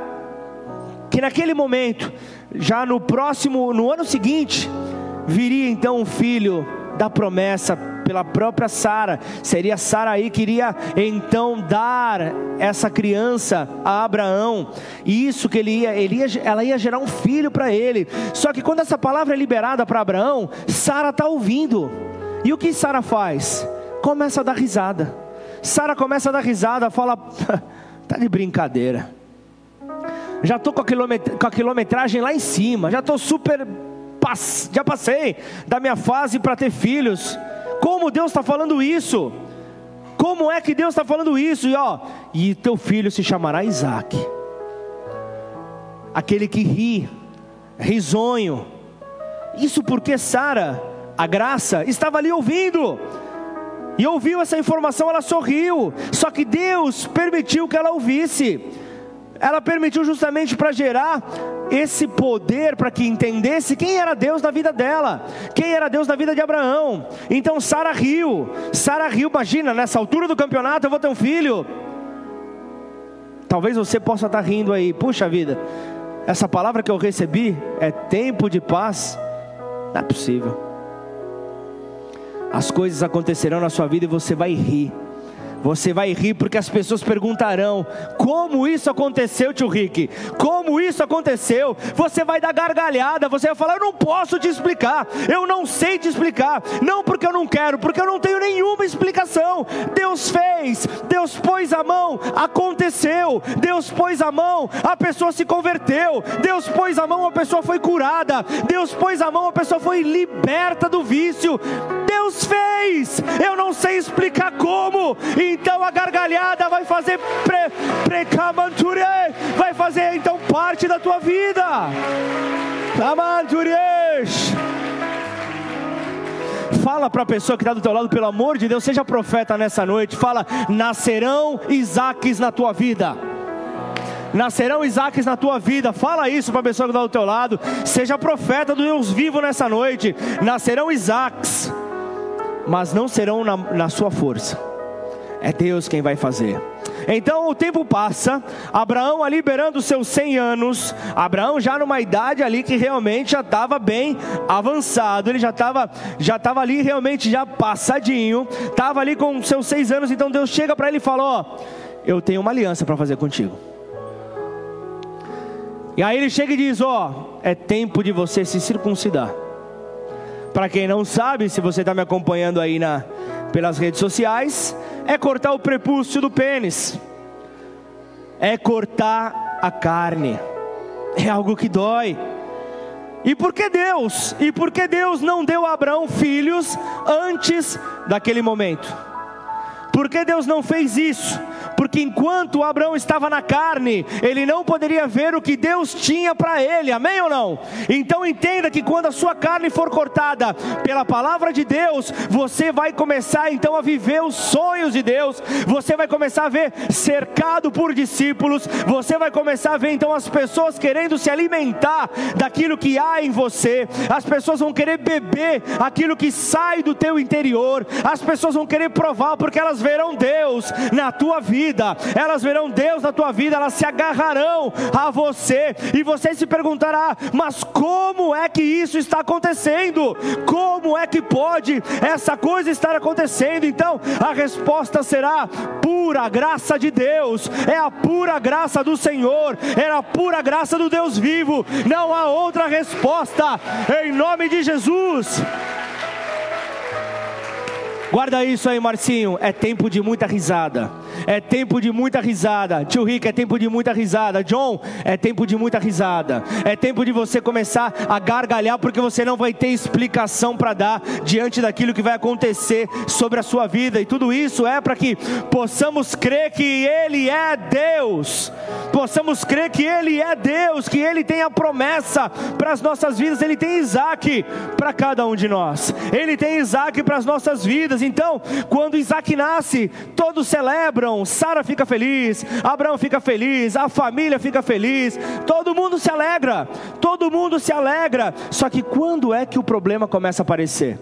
que naquele momento, já no próximo, no ano seguinte, viria então um filho da promessa pela própria Sara. Seria Sara aí que iria então dar essa criança a Abraão. E isso que ele ia, ele ia, ela ia gerar um filho para ele. Só que quando essa palavra é liberada para Abraão, Sara está ouvindo. E o que Sara faz? Começa a dar risada. Sara começa a dar risada, fala: tá de brincadeira. Já estou com, com a quilometragem lá em cima, já estou super já passei da minha fase para ter filhos. Como Deus está falando isso? Como é que Deus está falando isso? E ó, e teu filho se chamará Isaac, aquele que ri, risonho. Isso porque Sara, a graça, estava ali ouvindo. E ouviu essa informação, ela sorriu. Só que Deus permitiu que ela ouvisse ela permitiu justamente para gerar esse poder para que entendesse quem era Deus na vida dela, quem era Deus na vida de Abraão. Então Sara riu, Sara riu, imagina, nessa altura do campeonato eu vou ter um filho. Talvez você possa estar rindo aí, puxa vida, essa palavra que eu recebi é tempo de paz. Não é possível. As coisas acontecerão na sua vida e você vai rir você vai rir porque as pessoas perguntarão: como isso aconteceu, tio Rick? Como isso aconteceu? Você vai dar gargalhada, você vai falar: eu não posso te explicar, eu não sei te explicar. Não porque eu não quero, porque eu não tenho nenhuma explicação. Deus fez, Deus pôs a mão, aconteceu. Deus pôs a mão, a pessoa se converteu. Deus pôs a mão, a pessoa foi curada. Deus pôs a mão, a pessoa foi liberta do vício. Deus fez, eu não sei explicar como. E então a gargalhada vai fazer pre, vai fazer então parte da tua vida. Fala para a pessoa que está do teu lado, pelo amor de Deus, seja profeta nessa noite. Fala: nascerão Isaques na tua vida. Nascerão Isaques na tua vida. Fala isso para a pessoa que está do teu lado. Seja profeta do Deus vivo nessa noite. Nascerão Isaques, mas não serão na, na sua força é Deus quem vai fazer. Então o tempo passa, Abraão ali liberando seus 100 anos, Abraão já numa idade ali que realmente já estava bem avançado, ele já estava já tava ali realmente já passadinho, estava ali com seus seis anos, então Deus chega para ele e fala: Ó, eu tenho uma aliança para fazer contigo. E aí ele chega e diz: Ó, é tempo de você se circuncidar. Para quem não sabe, se você está me acompanhando aí na, pelas redes sociais, é cortar o prepúcio do pênis, é cortar a carne, é algo que dói. E por que Deus? E por que Deus não deu a Abraão filhos antes daquele momento? Por que Deus não fez isso? porque enquanto Abraão estava na carne, ele não poderia ver o que Deus tinha para ele, amém ou não? Então entenda que quando a sua carne for cortada pela palavra de Deus, você vai começar então a viver os sonhos de Deus, você vai começar a ver cercado por discípulos, você vai começar a ver então as pessoas querendo se alimentar daquilo que há em você, as pessoas vão querer beber aquilo que sai do teu interior, as pessoas vão querer provar porque elas verão Deus na tua vida, elas verão Deus na tua vida, elas se agarrarão a você e você se perguntará: mas como é que isso está acontecendo? Como é que pode essa coisa estar acontecendo? Então a resposta será pura graça de Deus, é a pura graça do Senhor, é a pura graça do Deus vivo, não há outra resposta, em nome de Jesus. Guarda isso aí, Marcinho. É tempo de muita risada. É tempo de muita risada. Tio Rico, é tempo de muita risada. John, é tempo de muita risada. É tempo de você começar a gargalhar, porque você não vai ter explicação para dar diante daquilo que vai acontecer sobre a sua vida. E tudo isso é para que possamos crer que Ele é Deus. Possamos crer que Ele é Deus, que Ele tem a promessa para as nossas vidas. Ele tem Isaac para cada um de nós. Ele tem Isaac para as nossas vidas. Então, quando Isaac nasce, todos celebram, Sara fica feliz, Abraão fica feliz, a família fica feliz, todo mundo se alegra, todo mundo se alegra. Só que quando é que o problema começa a aparecer?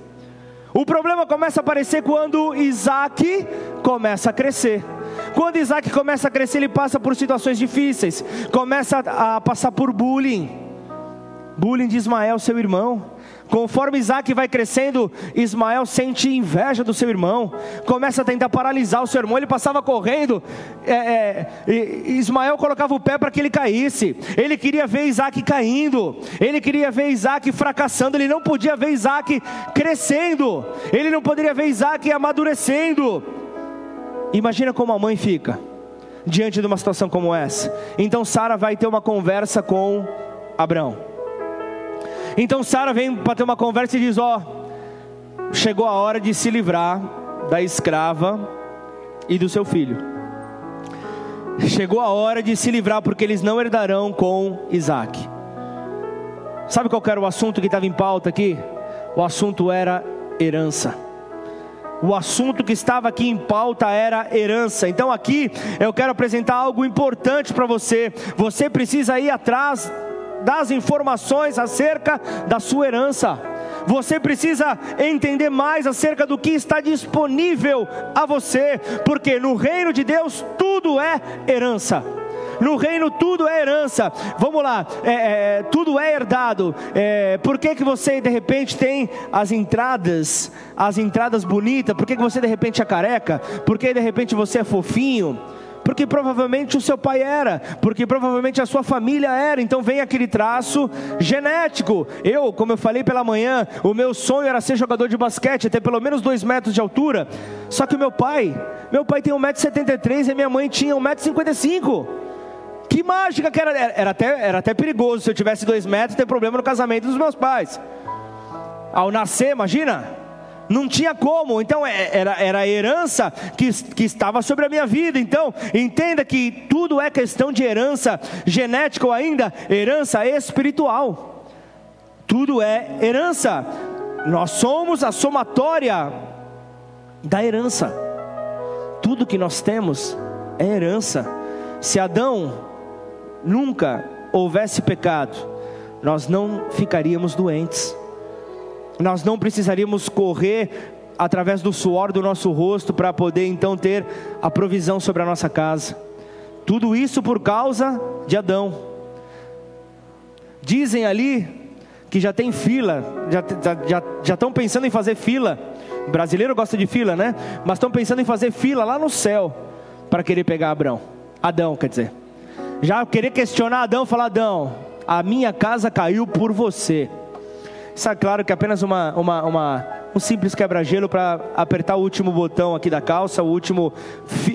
O problema começa a aparecer quando Isaac começa a crescer. Quando Isaac começa a crescer, ele passa por situações difíceis, começa a passar por bullying. Bullying de Ismael, seu irmão. Conforme Isaac vai crescendo, Ismael sente inveja do seu irmão, começa a tentar paralisar o seu irmão. Ele passava correndo, é, é, Ismael colocava o pé para que ele caísse. Ele queria ver Isaac caindo, ele queria ver Isaac fracassando. Ele não podia ver Isaac crescendo, ele não poderia ver Isaac amadurecendo. Imagina como a mãe fica diante de uma situação como essa. Então Sara vai ter uma conversa com Abraão. Então Sara vem para ter uma conversa e diz: Ó, oh, chegou a hora de se livrar da escrava e do seu filho. Chegou a hora de se livrar, porque eles não herdarão com Isaac. Sabe qual era o assunto que estava em pauta aqui? O assunto era herança. O assunto que estava aqui em pauta era herança. Então aqui eu quero apresentar algo importante para você. Você precisa ir atrás das informações acerca da sua herança. Você precisa entender mais acerca do que está disponível a você, porque no reino de Deus tudo é herança. No reino tudo é herança. Vamos lá, é, é, tudo é herdado. É, por que, que você de repente tem as entradas, as entradas bonitas? Por que, que você de repente é careca? Por que de repente você é fofinho? Porque provavelmente o seu pai era, porque provavelmente a sua família era, então vem aquele traço genético. Eu, como eu falei pela manhã, o meu sonho era ser jogador de basquete, ter pelo menos dois metros de altura. Só que o meu pai, meu pai tem 1,73m e minha mãe tinha 1,55m. Que mágica que era, era até, era até perigoso se eu tivesse dois metros ter problema no casamento dos meus pais. Ao nascer, imagina não tinha como, então é, era, era a herança que, que estava sobre a minha vida. Então, entenda que tudo é questão de herança genética ou ainda herança espiritual. Tudo é herança. Nós somos a somatória da herança. Tudo que nós temos é herança. Se Adão nunca houvesse pecado, nós não ficaríamos doentes nós não precisaríamos correr através do suor do nosso rosto para poder então ter a provisão sobre a nossa casa. Tudo isso por causa de Adão. Dizem ali que já tem fila, já, já, já estão pensando em fazer fila. O brasileiro gosta de fila, né? Mas estão pensando em fazer fila lá no céu para querer pegar Abraão. Adão, quer dizer. Já querer questionar Adão, falar: Adão, a minha casa caiu por você. Está claro que apenas uma, uma, uma um simples quebra-gelo para apertar o último botão aqui da calça, o último,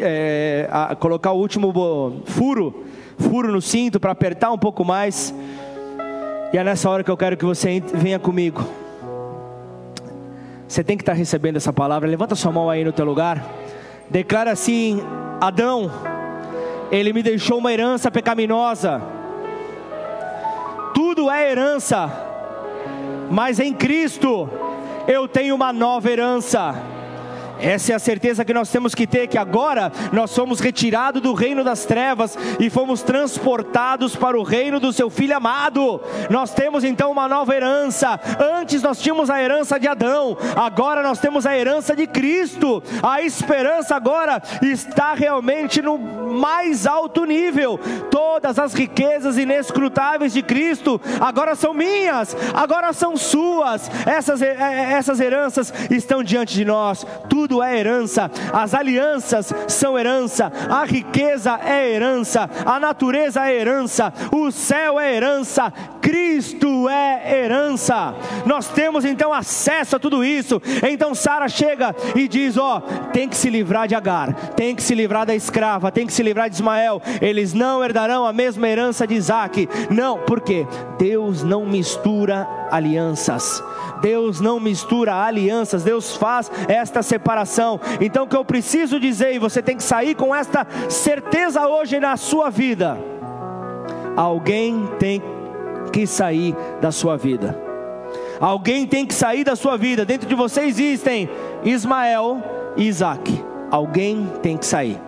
é, a, colocar o último furo, furo no cinto para apertar um pouco mais. E é nessa hora que eu quero que você venha comigo. Você tem que estar tá recebendo essa palavra. Levanta sua mão aí no teu lugar. Declara assim: Adão Ele me deixou uma herança pecaminosa. Tudo é herança, mas em Cristo eu tenho uma nova herança. Essa é a certeza que nós temos que ter: que agora nós somos retirados do reino das trevas e fomos transportados para o reino do seu Filho amado. Nós temos então uma nova herança. Antes nós tínhamos a herança de Adão, agora nós temos a herança de Cristo. A esperança agora está realmente no mais alto nível. Todas as riquezas inescrutáveis de Cristo agora são minhas, agora são suas. Essas, eh, eh, essas heranças estão diante de nós. Tudo tudo é herança, as alianças são herança, a riqueza é herança, a natureza é herança, o céu é herança, Cristo é herança. Nós temos então acesso a tudo isso. Então Sara chega e diz: Ó, tem que se livrar de Agar, tem que se livrar da escrava, tem que se livrar de Ismael. Eles não herdarão a mesma herança de Isaac. Não, porque Deus não mistura alianças. Deus não mistura alianças, Deus faz esta separação. Então, o que eu preciso dizer, e você tem que sair com esta certeza hoje na sua vida: alguém tem que sair da sua vida. Alguém tem que sair da sua vida. Dentro de você existem Ismael e Isaac. Alguém tem que sair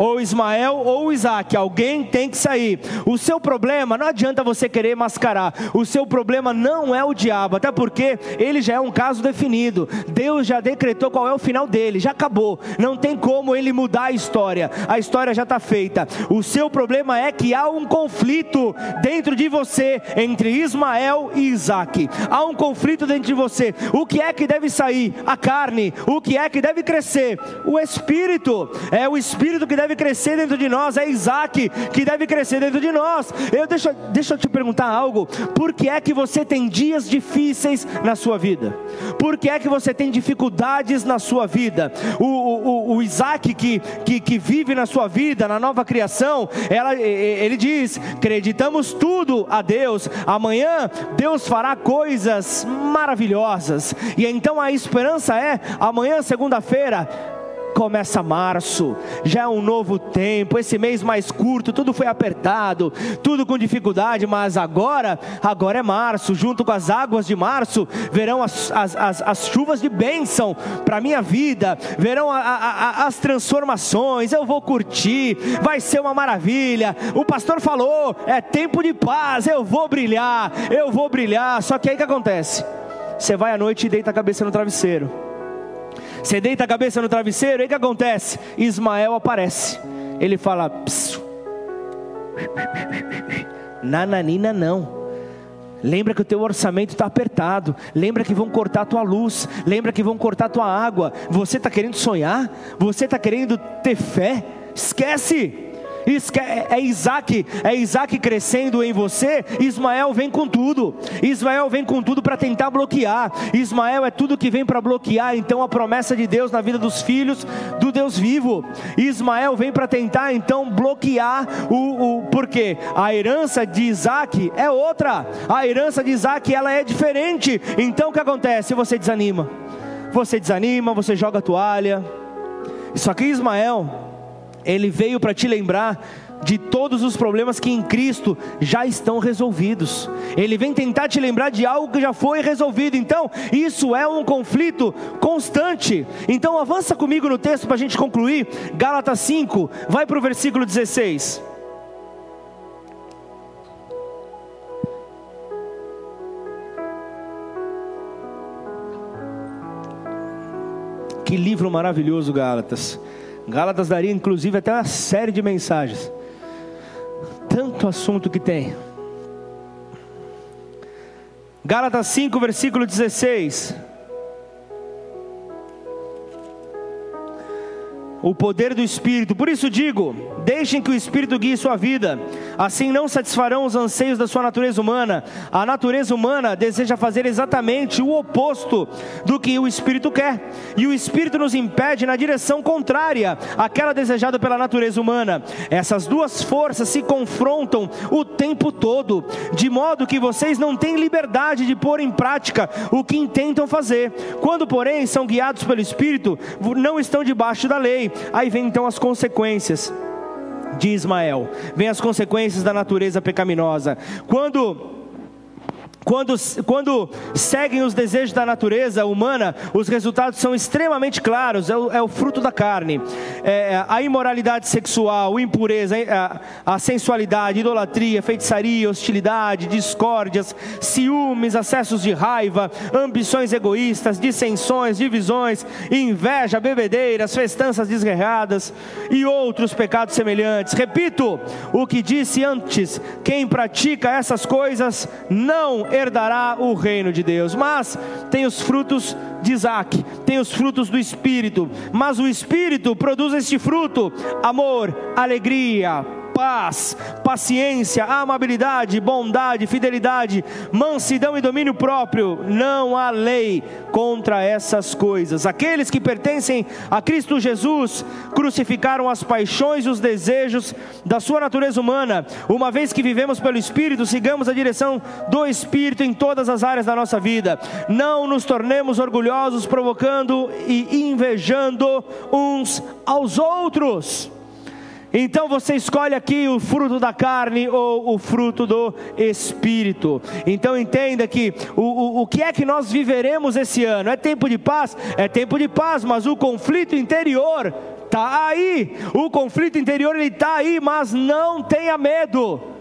ou Ismael ou Isaac, alguém tem que sair. O seu problema não adianta você querer mascarar. O seu problema não é o diabo, até porque ele já é um caso definido. Deus já decretou qual é o final dele, já acabou. Não tem como ele mudar a história. A história já está feita. O seu problema é que há um conflito dentro de você entre Ismael e Isaac. Há um conflito dentro de você. O que é que deve sair? A carne. O que é que deve crescer? O espírito. É o espírito que deve deve crescer dentro de nós, é Isaac que deve crescer dentro de nós. Eu deixa, deixa eu te perguntar algo: por que é que você tem dias difíceis na sua vida? Por que é que você tem dificuldades na sua vida? O, o, o Isaac que, que, que vive na sua vida, na nova criação, ela, ele diz: acreditamos tudo a Deus, amanhã Deus fará coisas maravilhosas, e então a esperança é: amanhã, segunda-feira, começa março, já é um novo tempo, esse mês mais curto, tudo foi apertado, tudo com dificuldade, mas agora, agora é março, junto com as águas de março, verão as, as, as, as chuvas de bênção para a minha vida, verão a, a, a, as transformações, eu vou curtir, vai ser uma maravilha. O pastor falou: é tempo de paz, eu vou brilhar, eu vou brilhar. Só que aí que acontece? Você vai à noite e deita a cabeça no travesseiro você deita a cabeça no travesseiro, e o que acontece? Ismael aparece. Ele fala: Nananina não. Lembra que o teu orçamento está apertado. Lembra que vão cortar a tua luz. Lembra que vão cortar a tua água. Você está querendo sonhar? Você está querendo ter fé? Esquece. É, é Isaac, é Isaac crescendo em você. Ismael vem com tudo. Ismael vem com tudo para tentar bloquear. Ismael é tudo que vem para bloquear. Então a promessa de Deus na vida dos filhos do Deus vivo. Ismael vem para tentar então bloquear o, o porque a herança de Isaac é outra. A herança de Isaac ela é diferente. Então o que acontece? Você desanima. Você desanima, você joga a toalha. Só que Ismael ele veio para te lembrar de todos os problemas que em Cristo já estão resolvidos. Ele vem tentar te lembrar de algo que já foi resolvido. Então, isso é um conflito constante. Então, avança comigo no texto para a gente concluir. Gálatas 5, vai para o versículo 16. Que livro maravilhoso, Gálatas. Gálatas daria inclusive até uma série de mensagens. Tanto assunto que tem. Gálatas 5, versículo 16. O poder do Espírito. Por isso digo: deixem que o Espírito guie sua vida, assim não satisfarão os anseios da sua natureza humana. A natureza humana deseja fazer exatamente o oposto do que o Espírito quer, e o Espírito nos impede na direção contrária àquela desejada pela natureza humana. Essas duas forças se confrontam o tempo todo, de modo que vocês não têm liberdade de pôr em prática o que intentam fazer. Quando, porém, são guiados pelo Espírito, não estão debaixo da lei Aí vem então as consequências. de Ismael. Vem as consequências da natureza pecaminosa. Quando quando, quando seguem os desejos da natureza humana, os resultados são extremamente claros: é o, é o fruto da carne. É, a imoralidade sexual, impureza, a, a sensualidade, idolatria, feitiçaria, hostilidade, discórdias, ciúmes, acessos de raiva, ambições egoístas, dissensões, divisões, inveja, bebedeiras, festanças desguerradas e outros pecados semelhantes. Repito o que disse antes: quem pratica essas coisas não herdará o reino de Deus. Mas tem os frutos de Isaac, tem os frutos do Espírito. Mas o Espírito produz este fruto: amor, alegria, paz, paciência, amabilidade, bondade, fidelidade, mansidão e domínio próprio. Não há lei contra essas coisas. Aqueles que pertencem a Cristo Jesus crucificaram as paixões e os desejos da sua natureza humana. Uma vez que vivemos pelo Espírito, sigamos a direção do Espírito em todas as áreas da nossa vida. Não nos tornemos orgulhosos, provocando e invejando uns aos outros. Então você escolhe aqui o fruto da carne ou o fruto do espírito. Então entenda que o, o, o que é que nós viveremos esse ano? É tempo de paz? É tempo de paz, mas o conflito interior está aí. O conflito interior ele está aí, mas não tenha medo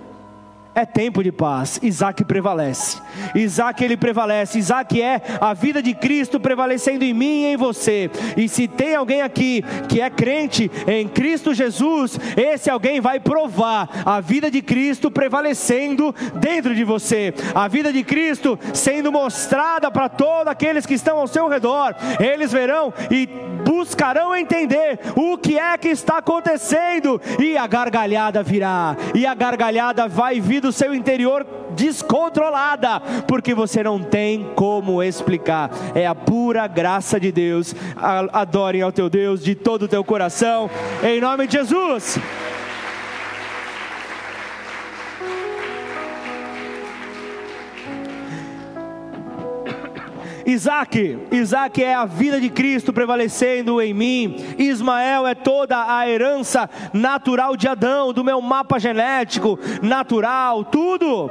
é tempo de paz. Isaac prevalece. Isaac ele prevalece. Isaac é a vida de Cristo prevalecendo em mim e em você. E se tem alguém aqui que é crente em Cristo Jesus, esse alguém vai provar a vida de Cristo prevalecendo dentro de você. A vida de Cristo sendo mostrada para todos aqueles que estão ao seu redor. Eles verão e buscarão entender o que é que está acontecendo e a gargalhada virá. E a gargalhada vai vir do seu interior descontrolada, porque você não tem como explicar. É a pura graça de Deus. Adorem ao teu Deus de todo o teu coração, em nome de Jesus. Isaac, Isaac é a vida de Cristo prevalecendo em mim. Ismael é toda a herança natural de Adão, do meu mapa genético, natural, tudo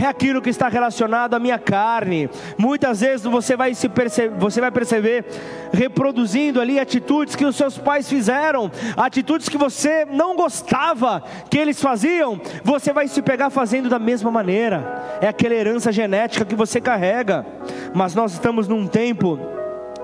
é aquilo que está relacionado à minha carne. Muitas vezes você vai, se perceber, você vai perceber reproduzindo ali atitudes que os seus pais fizeram, atitudes que você não gostava que eles faziam, você vai se pegar fazendo da mesma maneira. É aquela herança genética que você carrega. Mas nós estamos num tempo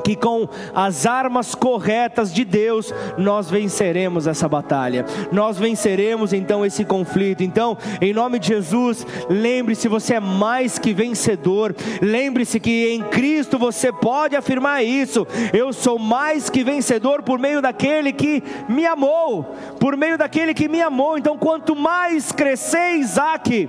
que com as armas corretas de Deus nós venceremos essa batalha, nós venceremos então esse conflito. Então, em nome de Jesus, lembre-se: você é mais que vencedor, lembre-se que em Cristo você pode afirmar isso. Eu sou mais que vencedor por meio daquele que me amou, por meio daquele que me amou. Então, quanto mais crescer Isaac,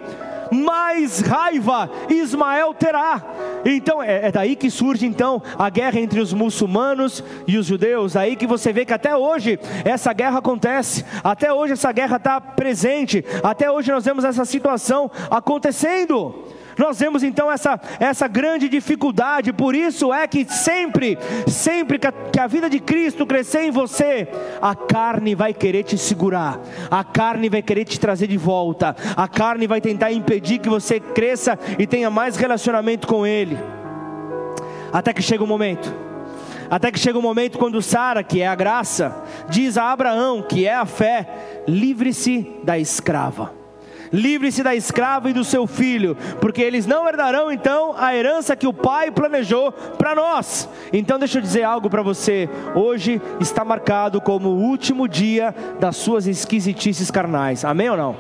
mais raiva Ismael terá. Então é, é, daí que surge então a guerra entre os muçulmanos e os judeus. Aí que você vê que até hoje essa guerra acontece, até hoje essa guerra está presente, até hoje nós vemos essa situação acontecendo. Nós vemos então essa, essa grande dificuldade, por isso é que sempre, sempre que a, que a vida de Cristo crescer em você, a carne vai querer te segurar, a carne vai querer te trazer de volta, a carne vai tentar impedir que você cresça e tenha mais relacionamento com Ele, até que chega o um momento. Até que chega o um momento quando Sara, que é a graça, diz a Abraão, que é a fé, livre-se da escrava livre-se da escrava e do seu filho, porque eles não herdarão então a herança que o pai planejou para nós. Então deixa eu dizer algo para você. Hoje está marcado como o último dia das suas esquisitices carnais. Amém ou não?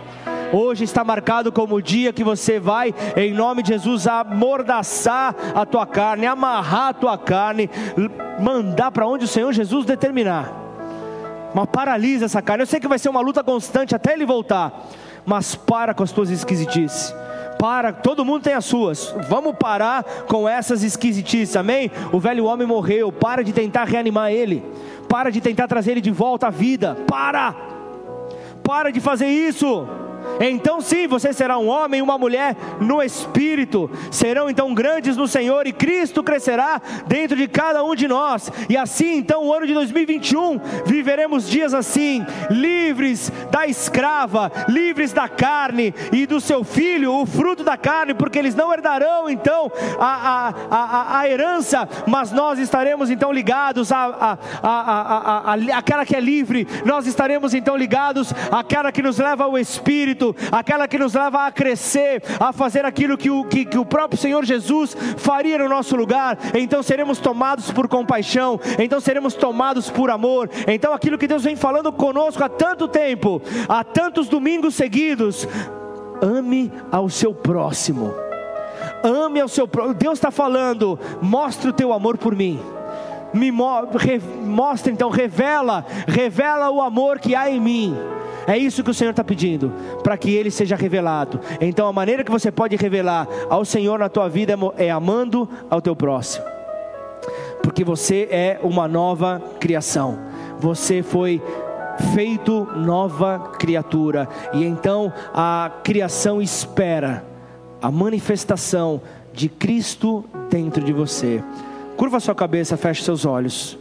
Hoje está marcado como o dia que você vai, em nome de Jesus, amordaçar a tua carne, amarrar a tua carne, mandar para onde o Senhor Jesus determinar. Mas paralisa essa carne. Eu sei que vai ser uma luta constante até ele voltar mas para com as tuas esquisitices. Para, todo mundo tem as suas. Vamos parar com essas esquisitices, amém? O velho homem morreu, para de tentar reanimar ele. Para de tentar trazer ele de volta à vida. Para! Para de fazer isso. Então sim, você será um homem e uma mulher no espírito. Serão então grandes no Senhor e Cristo crescerá dentro de cada um de nós. E assim, então, o ano de 2021 viveremos dias assim, livres da escrava, livres da carne e do seu filho, o fruto da carne, porque eles não herdarão então a, a, a, a herança, mas nós estaremos então ligados a, a, a, a, aquela que é livre, nós estaremos então ligados àquela que nos leva ao Espírito, aquela que nos leva a crescer, a fazer aquilo que o, que, que o próprio Senhor Jesus faria no nosso lugar, então seremos tomados por compaixão, então seremos tomados por amor, então aquilo que Deus vem falando conosco há tanto tempo, há tantos domingos seguidos, ame ao seu próximo. Ame ao seu próximo. Deus está falando, mostre o teu amor por mim me mostra então, revela, revela o amor que há em mim. É isso que o Senhor está pedindo, para que Ele seja revelado. Então, a maneira que você pode revelar ao Senhor na tua vida é amando ao teu próximo, porque você é uma nova criação, você foi feito nova criatura, e então a criação espera a manifestação de Cristo dentro de você. Curva sua cabeça, feche seus olhos.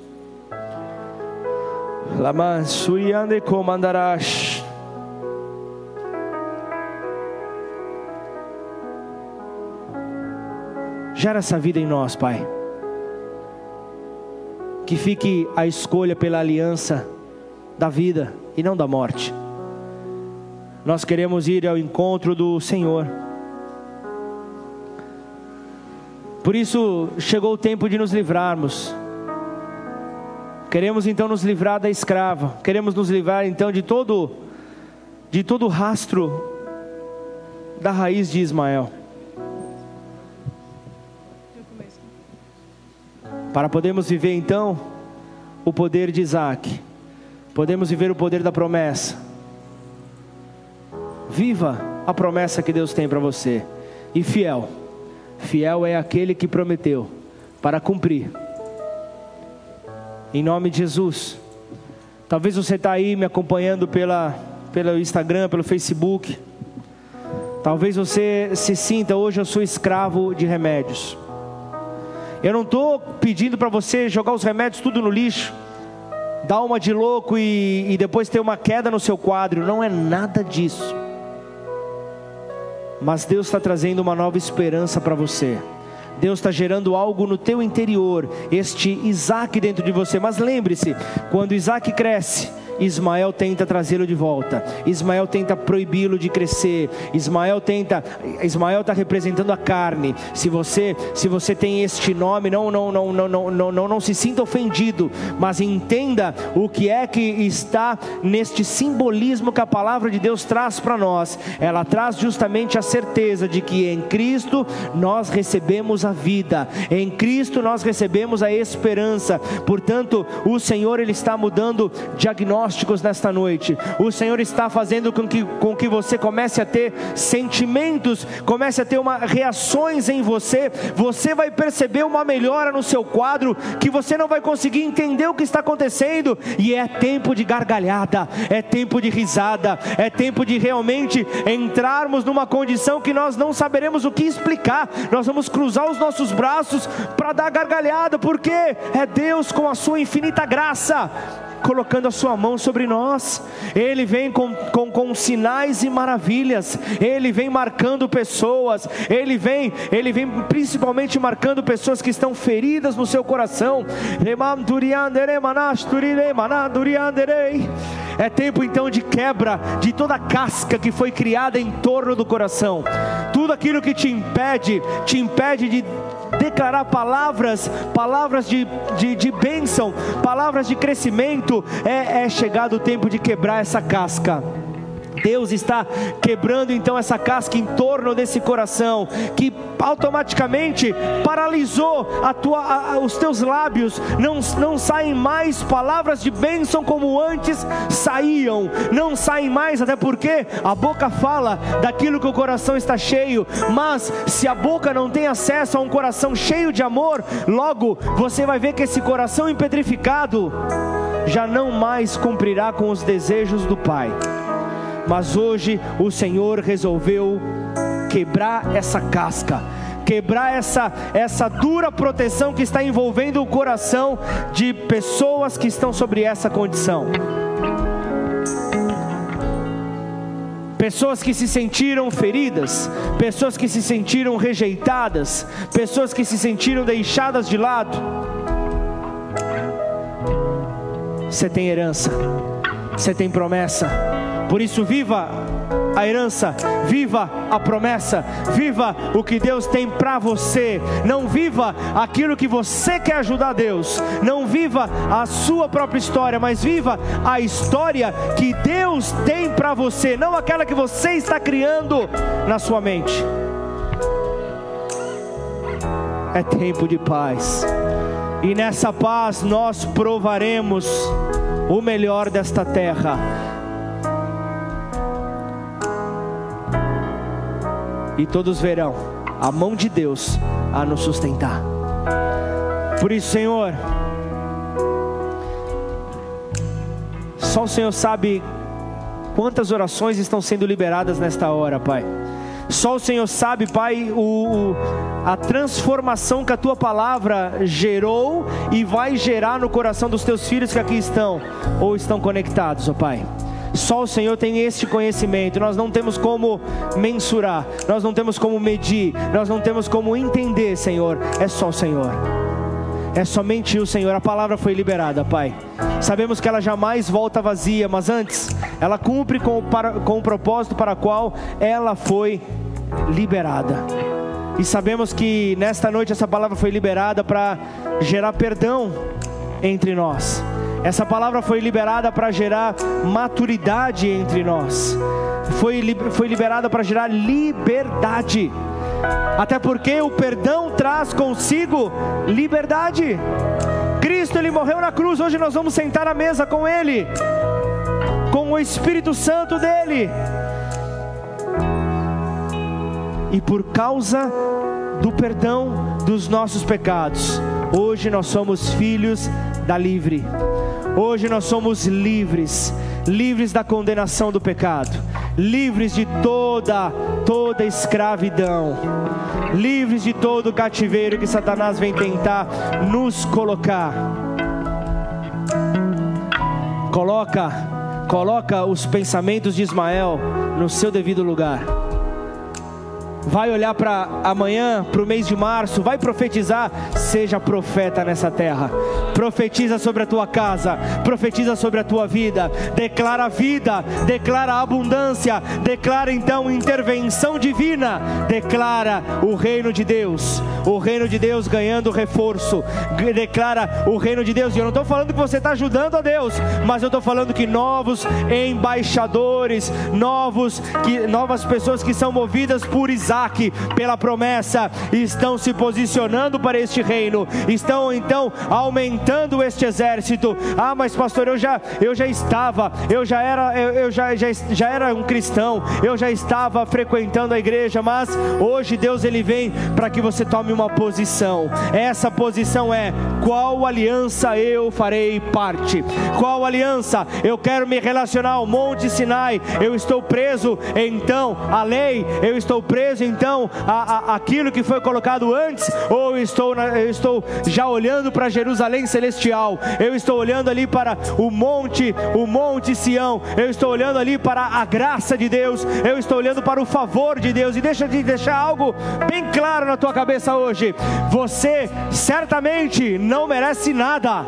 Gera essa vida em nós, Pai. Que fique a escolha pela aliança da vida e não da morte. Nós queremos ir ao encontro do Senhor. Por isso chegou o tempo de nos livrarmos. Queremos então nos livrar da escrava. Queremos nos livrar então de todo de todo rastro da raiz de Ismael. Para podermos viver então o poder de Isaac. Podemos viver o poder da promessa. Viva a promessa que Deus tem para você. E fiel Fiel é aquele que prometeu para cumprir. Em nome de Jesus. Talvez você está aí me acompanhando pela, pelo Instagram, pelo Facebook. Talvez você se sinta hoje eu sou escravo de remédios. Eu não estou pedindo para você jogar os remédios tudo no lixo, dar uma de louco e, e depois ter uma queda no seu quadro. Não é nada disso. Mas Deus está trazendo uma nova esperança para você. Deus está gerando algo no teu interior, este Isaac dentro de você. Mas lembre-se, quando Isaac cresce, Ismael tenta trazê-lo de volta. Ismael tenta proibi-lo de crescer. Ismael tenta Ismael está representando a carne. Se você se você tem este nome, não não não não não não não, não se sinta ofendido, mas entenda o que é que está neste simbolismo que a palavra de Deus traz para nós. Ela traz justamente a certeza de que em Cristo nós recebemos a vida. Em Cristo nós recebemos a esperança. Portanto, o Senhor ele está mudando diagnóstico diagnósticos nesta noite. O Senhor está fazendo com que, com que você comece a ter sentimentos, comece a ter uma, reações em você. Você vai perceber uma melhora no seu quadro que você não vai conseguir entender o que está acontecendo. E é tempo de gargalhada, é tempo de risada, é tempo de realmente entrarmos numa condição que nós não saberemos o que explicar. Nós vamos cruzar os nossos braços para dar gargalhada, porque é Deus com a sua infinita graça colocando a sua mão sobre nós, Ele vem com, com, com sinais e maravilhas, Ele vem marcando pessoas, Ele vem, Ele vem principalmente marcando pessoas que estão feridas no seu coração. É tempo então de quebra de toda a casca que foi criada em torno do coração, tudo aquilo que te impede, te impede de declarar palavras, palavras de, de, de bênção, palavras de crescimento, é, é chegado o tempo de quebrar essa casca. Deus está quebrando então essa casca em torno desse coração que automaticamente paralisou tua, a, os teus lábios, não, não saem mais palavras de bênção como antes saíam, não saem mais, até porque a boca fala daquilo que o coração está cheio, mas se a boca não tem acesso a um coração cheio de amor, logo você vai ver que esse coração empetrificado já não mais cumprirá com os desejos do Pai mas hoje o Senhor resolveu quebrar essa casca quebrar essa, essa dura proteção que está envolvendo o coração de pessoas que estão sobre essa condição. Pessoas que se sentiram feridas, pessoas que se sentiram rejeitadas, pessoas que se sentiram deixadas de lado. Você tem herança, você tem promessa, por isso, viva a herança, viva a promessa, viva o que Deus tem para você. Não viva aquilo que você quer ajudar Deus, não viva a sua própria história, mas viva a história que Deus tem para você, não aquela que você está criando na sua mente. É tempo de paz, e nessa paz nós provaremos o melhor desta terra e todos verão a mão de Deus a nos sustentar. Por isso, Senhor, só o Senhor sabe quantas orações estão sendo liberadas nesta hora, Pai. Só o Senhor sabe, Pai, o, a transformação que a tua palavra gerou e vai gerar no coração dos teus filhos que aqui estão ou estão conectados, ó Pai. Só o Senhor tem este conhecimento. Nós não temos como mensurar, nós não temos como medir, nós não temos como entender, Senhor. É só o Senhor. É somente o Senhor. A palavra foi liberada, Pai. Sabemos que ela jamais volta vazia, mas antes ela cumpre com o, para, com o propósito para qual ela foi liberada. E sabemos que nesta noite essa palavra foi liberada para gerar perdão entre nós essa palavra foi liberada para gerar maturidade entre nós, foi, foi liberada para gerar liberdade, até porque o perdão traz consigo liberdade. Cristo ele morreu na cruz, hoje nós vamos sentar à mesa com Ele, com o Espírito Santo dele. E por causa do perdão dos nossos pecados, hoje nós somos filhos da livre. Hoje nós somos livres, livres da condenação do pecado, livres de toda toda escravidão, livres de todo o cativeiro que Satanás vem tentar nos colocar. Coloca, coloca os pensamentos de Ismael no seu devido lugar vai olhar para amanhã, para o mês de março, vai profetizar, seja profeta nessa terra. Profetiza sobre a tua casa, profetiza sobre a tua vida, declara vida, declara abundância, declara então intervenção divina, declara o reino de Deus, o reino de Deus ganhando reforço, declara o reino de Deus. E eu não estou falando que você está ajudando a Deus, mas eu estou falando que novos embaixadores, novos, que, novas pessoas que são movidas por Isaac Isaac, pela promessa, estão se posicionando para este reino, estão então aumentando este exército. Ah, mas pastor, eu já, eu já estava, eu já era, eu, eu já, já, já era um cristão, eu já estava frequentando a igreja, mas hoje Deus ele vem para que você tome uma posição. Essa posição é qual aliança eu farei parte? Qual aliança? Eu quero me relacionar ao Monte Sinai, eu estou preso, então a lei, eu estou preso então a, a, aquilo que foi colocado antes, ou estou, na, eu estou já olhando para Jerusalém celestial, eu estou olhando ali para o monte, o monte Sião, eu estou olhando ali para a graça de Deus, eu estou olhando para o favor de Deus, e deixa de deixar algo bem claro na tua cabeça hoje: você certamente não merece nada.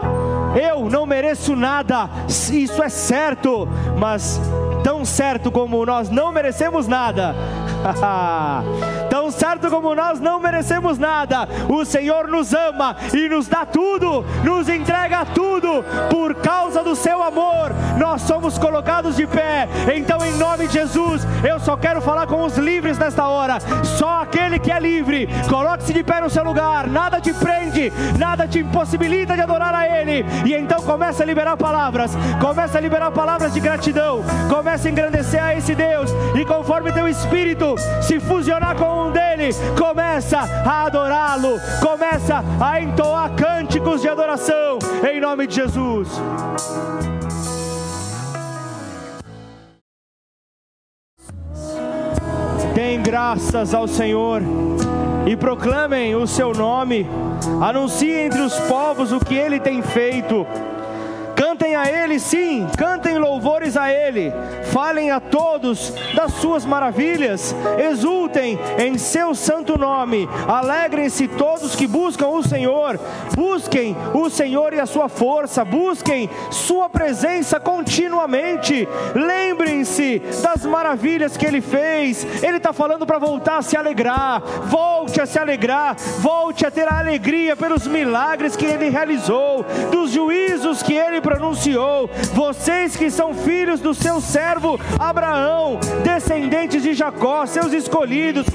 Eu não mereço nada, isso é certo, mas tão certo como nós não merecemos nada, ハハハ certo como nós não merecemos nada, o Senhor nos ama e nos dá tudo, nos entrega tudo, por causa do seu amor, nós somos colocados de pé. Então, em nome de Jesus, eu só quero falar com os livres nesta hora. Só aquele que é livre, coloque-se de pé no seu lugar, nada te prende, nada te impossibilita de adorar a Ele. E então comece a liberar palavras, comece a liberar palavras de gratidão, comece a engrandecer a esse Deus, e conforme teu espírito se fusionar com um dele, começa a adorá-lo, começa a entoar cânticos de adoração, em nome de Jesus. Dêem graças ao Senhor e proclamem o seu nome, anuncie entre os povos o que ele tem feito Cantem a Ele, sim, cantem louvores a Ele. Falem a todos das suas maravilhas. Exultem em seu santo nome. Alegrem-se todos que buscam o Senhor. Busquem o Senhor e a sua força. Busquem Sua presença continuamente. Lembrem-se das maravilhas que Ele fez. Ele está falando para voltar a se alegrar. Volte a se alegrar. Volte a ter a alegria pelos milagres que Ele realizou, dos juízos que Ele pronunciou: Vocês que são filhos do seu servo Abraão, descendentes de Jacó, seus escolhidos,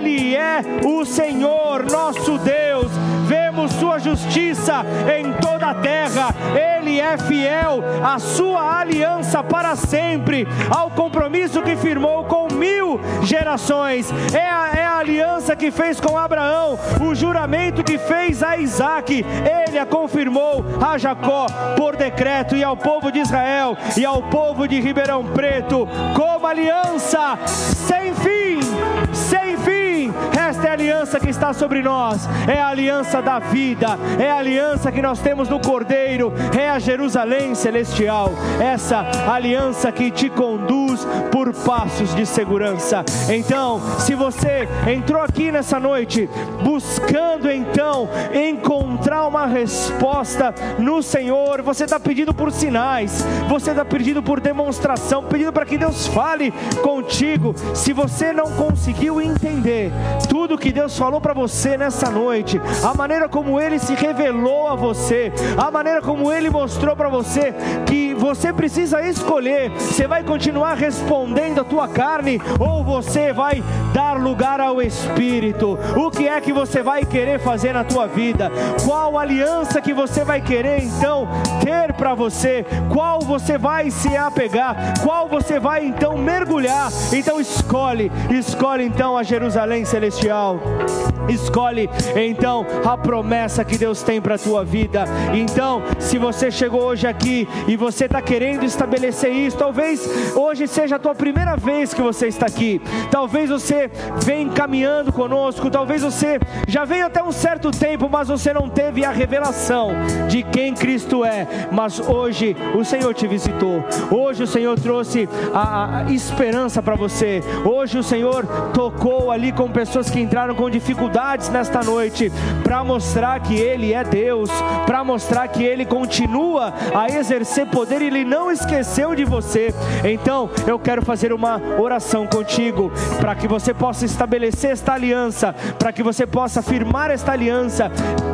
Ele é o Senhor, nosso Deus. Vemos Sua justiça em toda a terra, Ele é fiel à Sua aliança para sempre, ao compromisso que firmou com mil gerações. É a, é a aliança que fez com Abraão, o juramento que fez a Isaac, Ele a confirmou a Jacó por decreto e ao povo de Israel e ao povo de Ribeirão Preto como aliança sem fim. Esta é a aliança que está sobre nós, é a aliança da vida, é a aliança que nós temos no Cordeiro, é a Jerusalém celestial, essa aliança que te conduz por passos de segurança. Então, se você entrou aqui nessa noite buscando então encontrar uma resposta no Senhor, você está pedindo por sinais, você está pedindo por demonstração, pedindo para que Deus fale contigo. Se você não conseguiu entender tudo que Deus falou para você nessa noite, a maneira como Ele se revelou a você, a maneira como Ele mostrou para você que você precisa escolher: você vai continuar respondendo a tua carne ou você vai dar lugar ao Espírito? O que é que você vai querer fazer na tua vida? Qual aliança que você vai querer então ter para você? Qual você vai se apegar? Qual você vai então mergulhar? Então escolhe, escolhe então a Jerusalém celestial. Escolhe então a promessa que Deus tem para a tua vida. Então, se você chegou hoje aqui e você está querendo estabelecer isso, talvez hoje seja a tua primeira vez que você está aqui. Talvez você venha caminhando conosco, talvez você já veio até um certo tempo, mas você não teve a revelação de quem Cristo é. Mas hoje o Senhor te visitou. Hoje o Senhor trouxe a, a esperança para você. Hoje o Senhor tocou ali com pessoas que entraram com dificuldades nesta noite para mostrar que Ele é Deus, para mostrar que Ele continua a exercer poder. Ele não esqueceu de você. Então eu quero fazer uma oração contigo para que você possa estabelecer esta aliança, para que você possa firmar esta aliança.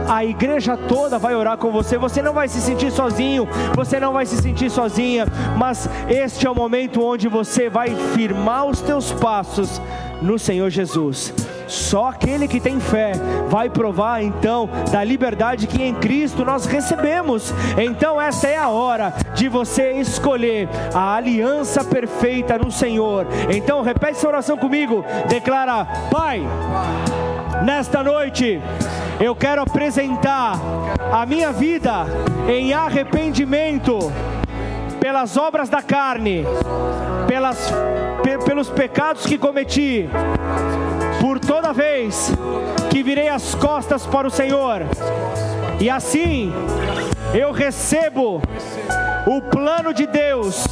A igreja toda vai orar com você. Você não vai se sentir sozinho, você não vai se sentir sozinha, mas este é o momento onde você vai firmar os teus passos no Senhor Jesus. Só aquele que tem fé vai provar então da liberdade que em Cristo nós recebemos. Então, essa é a hora de você escolher a aliança perfeita no Senhor. Então, repete essa oração comigo. Declara: Pai, nesta noite eu quero apresentar a minha vida em arrependimento pelas obras da carne, pelas, pelos pecados que cometi por toda vez que virei as costas para o Senhor, e assim eu recebo o plano de Deus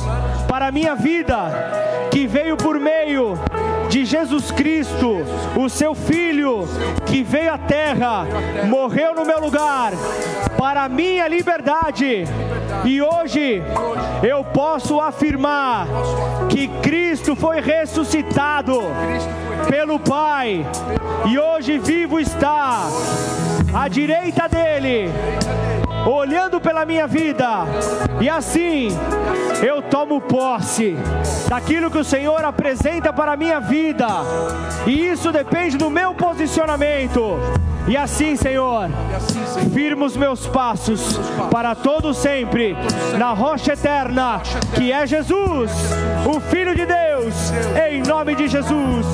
para a minha vida, que veio por meio de Jesus Cristo, o seu Filho, que veio à terra, morreu no meu lugar, para a minha liberdade, e hoje eu posso afirmar que Cristo foi ressuscitado pelo Pai, e hoje vivo está à direita dele olhando pela minha vida, e assim eu tomo posse daquilo que o Senhor apresenta para a minha vida, e isso depende do meu posicionamento. E assim, Senhor, firma os meus passos para todo sempre na rocha eterna, que é Jesus, o Filho de Deus, em nome de Jesus.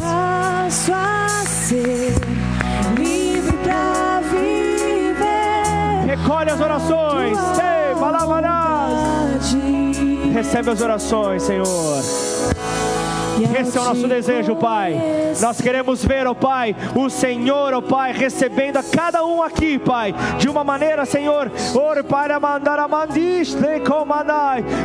Passo a ser livre pra viver. Recolhe as orações. Ei, malabarás. Recebe as orações, Senhor. Esse é o nosso desejo, Pai. Nós queremos ver, ó Pai, o Senhor, ó Pai, recebendo a cada um aqui, Pai, de uma maneira, Senhor,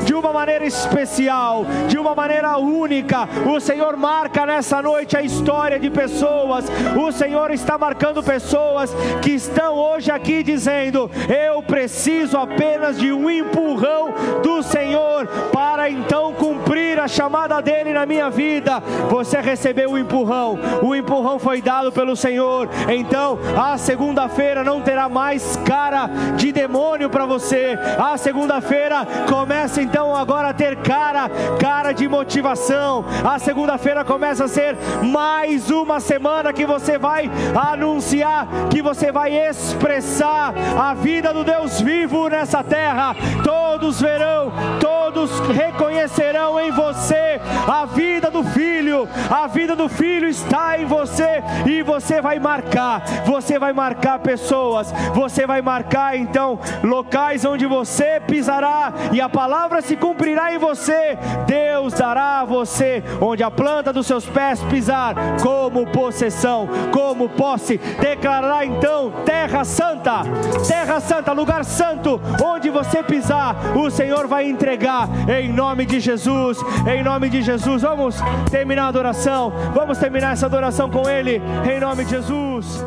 de uma maneira especial, de uma maneira única. O Senhor marca nessa noite a história de pessoas. O Senhor está marcando pessoas que estão hoje aqui dizendo: Eu preciso apenas de um empurrão do Senhor para então cumprir a chamada dele na minha vida vida, você recebeu o empurrão, o empurrão foi dado pelo Senhor. Então, a segunda-feira não terá mais cara de demônio para você. A segunda-feira começa então agora a ter cara, cara de motivação. A segunda-feira começa a ser mais uma semana que você vai anunciar, que você vai expressar a vida do Deus vivo nessa terra. Todos verão, todos reconhecerão em você a vida do filho, a vida do filho está em você e você vai marcar, você vai marcar pessoas, você vai marcar então locais onde você pisará e a palavra se cumprirá em você. Deus dará a você onde a planta dos seus pés pisar, como possessão, como posse, declarará então terra santa, terra santa, lugar santo, onde você pisar, o Senhor vai entregar em nome de Jesus, em nome de Jesus. Vamos terminar a adoração. Vamos terminar essa adoração com Ele, em nome de Jesus.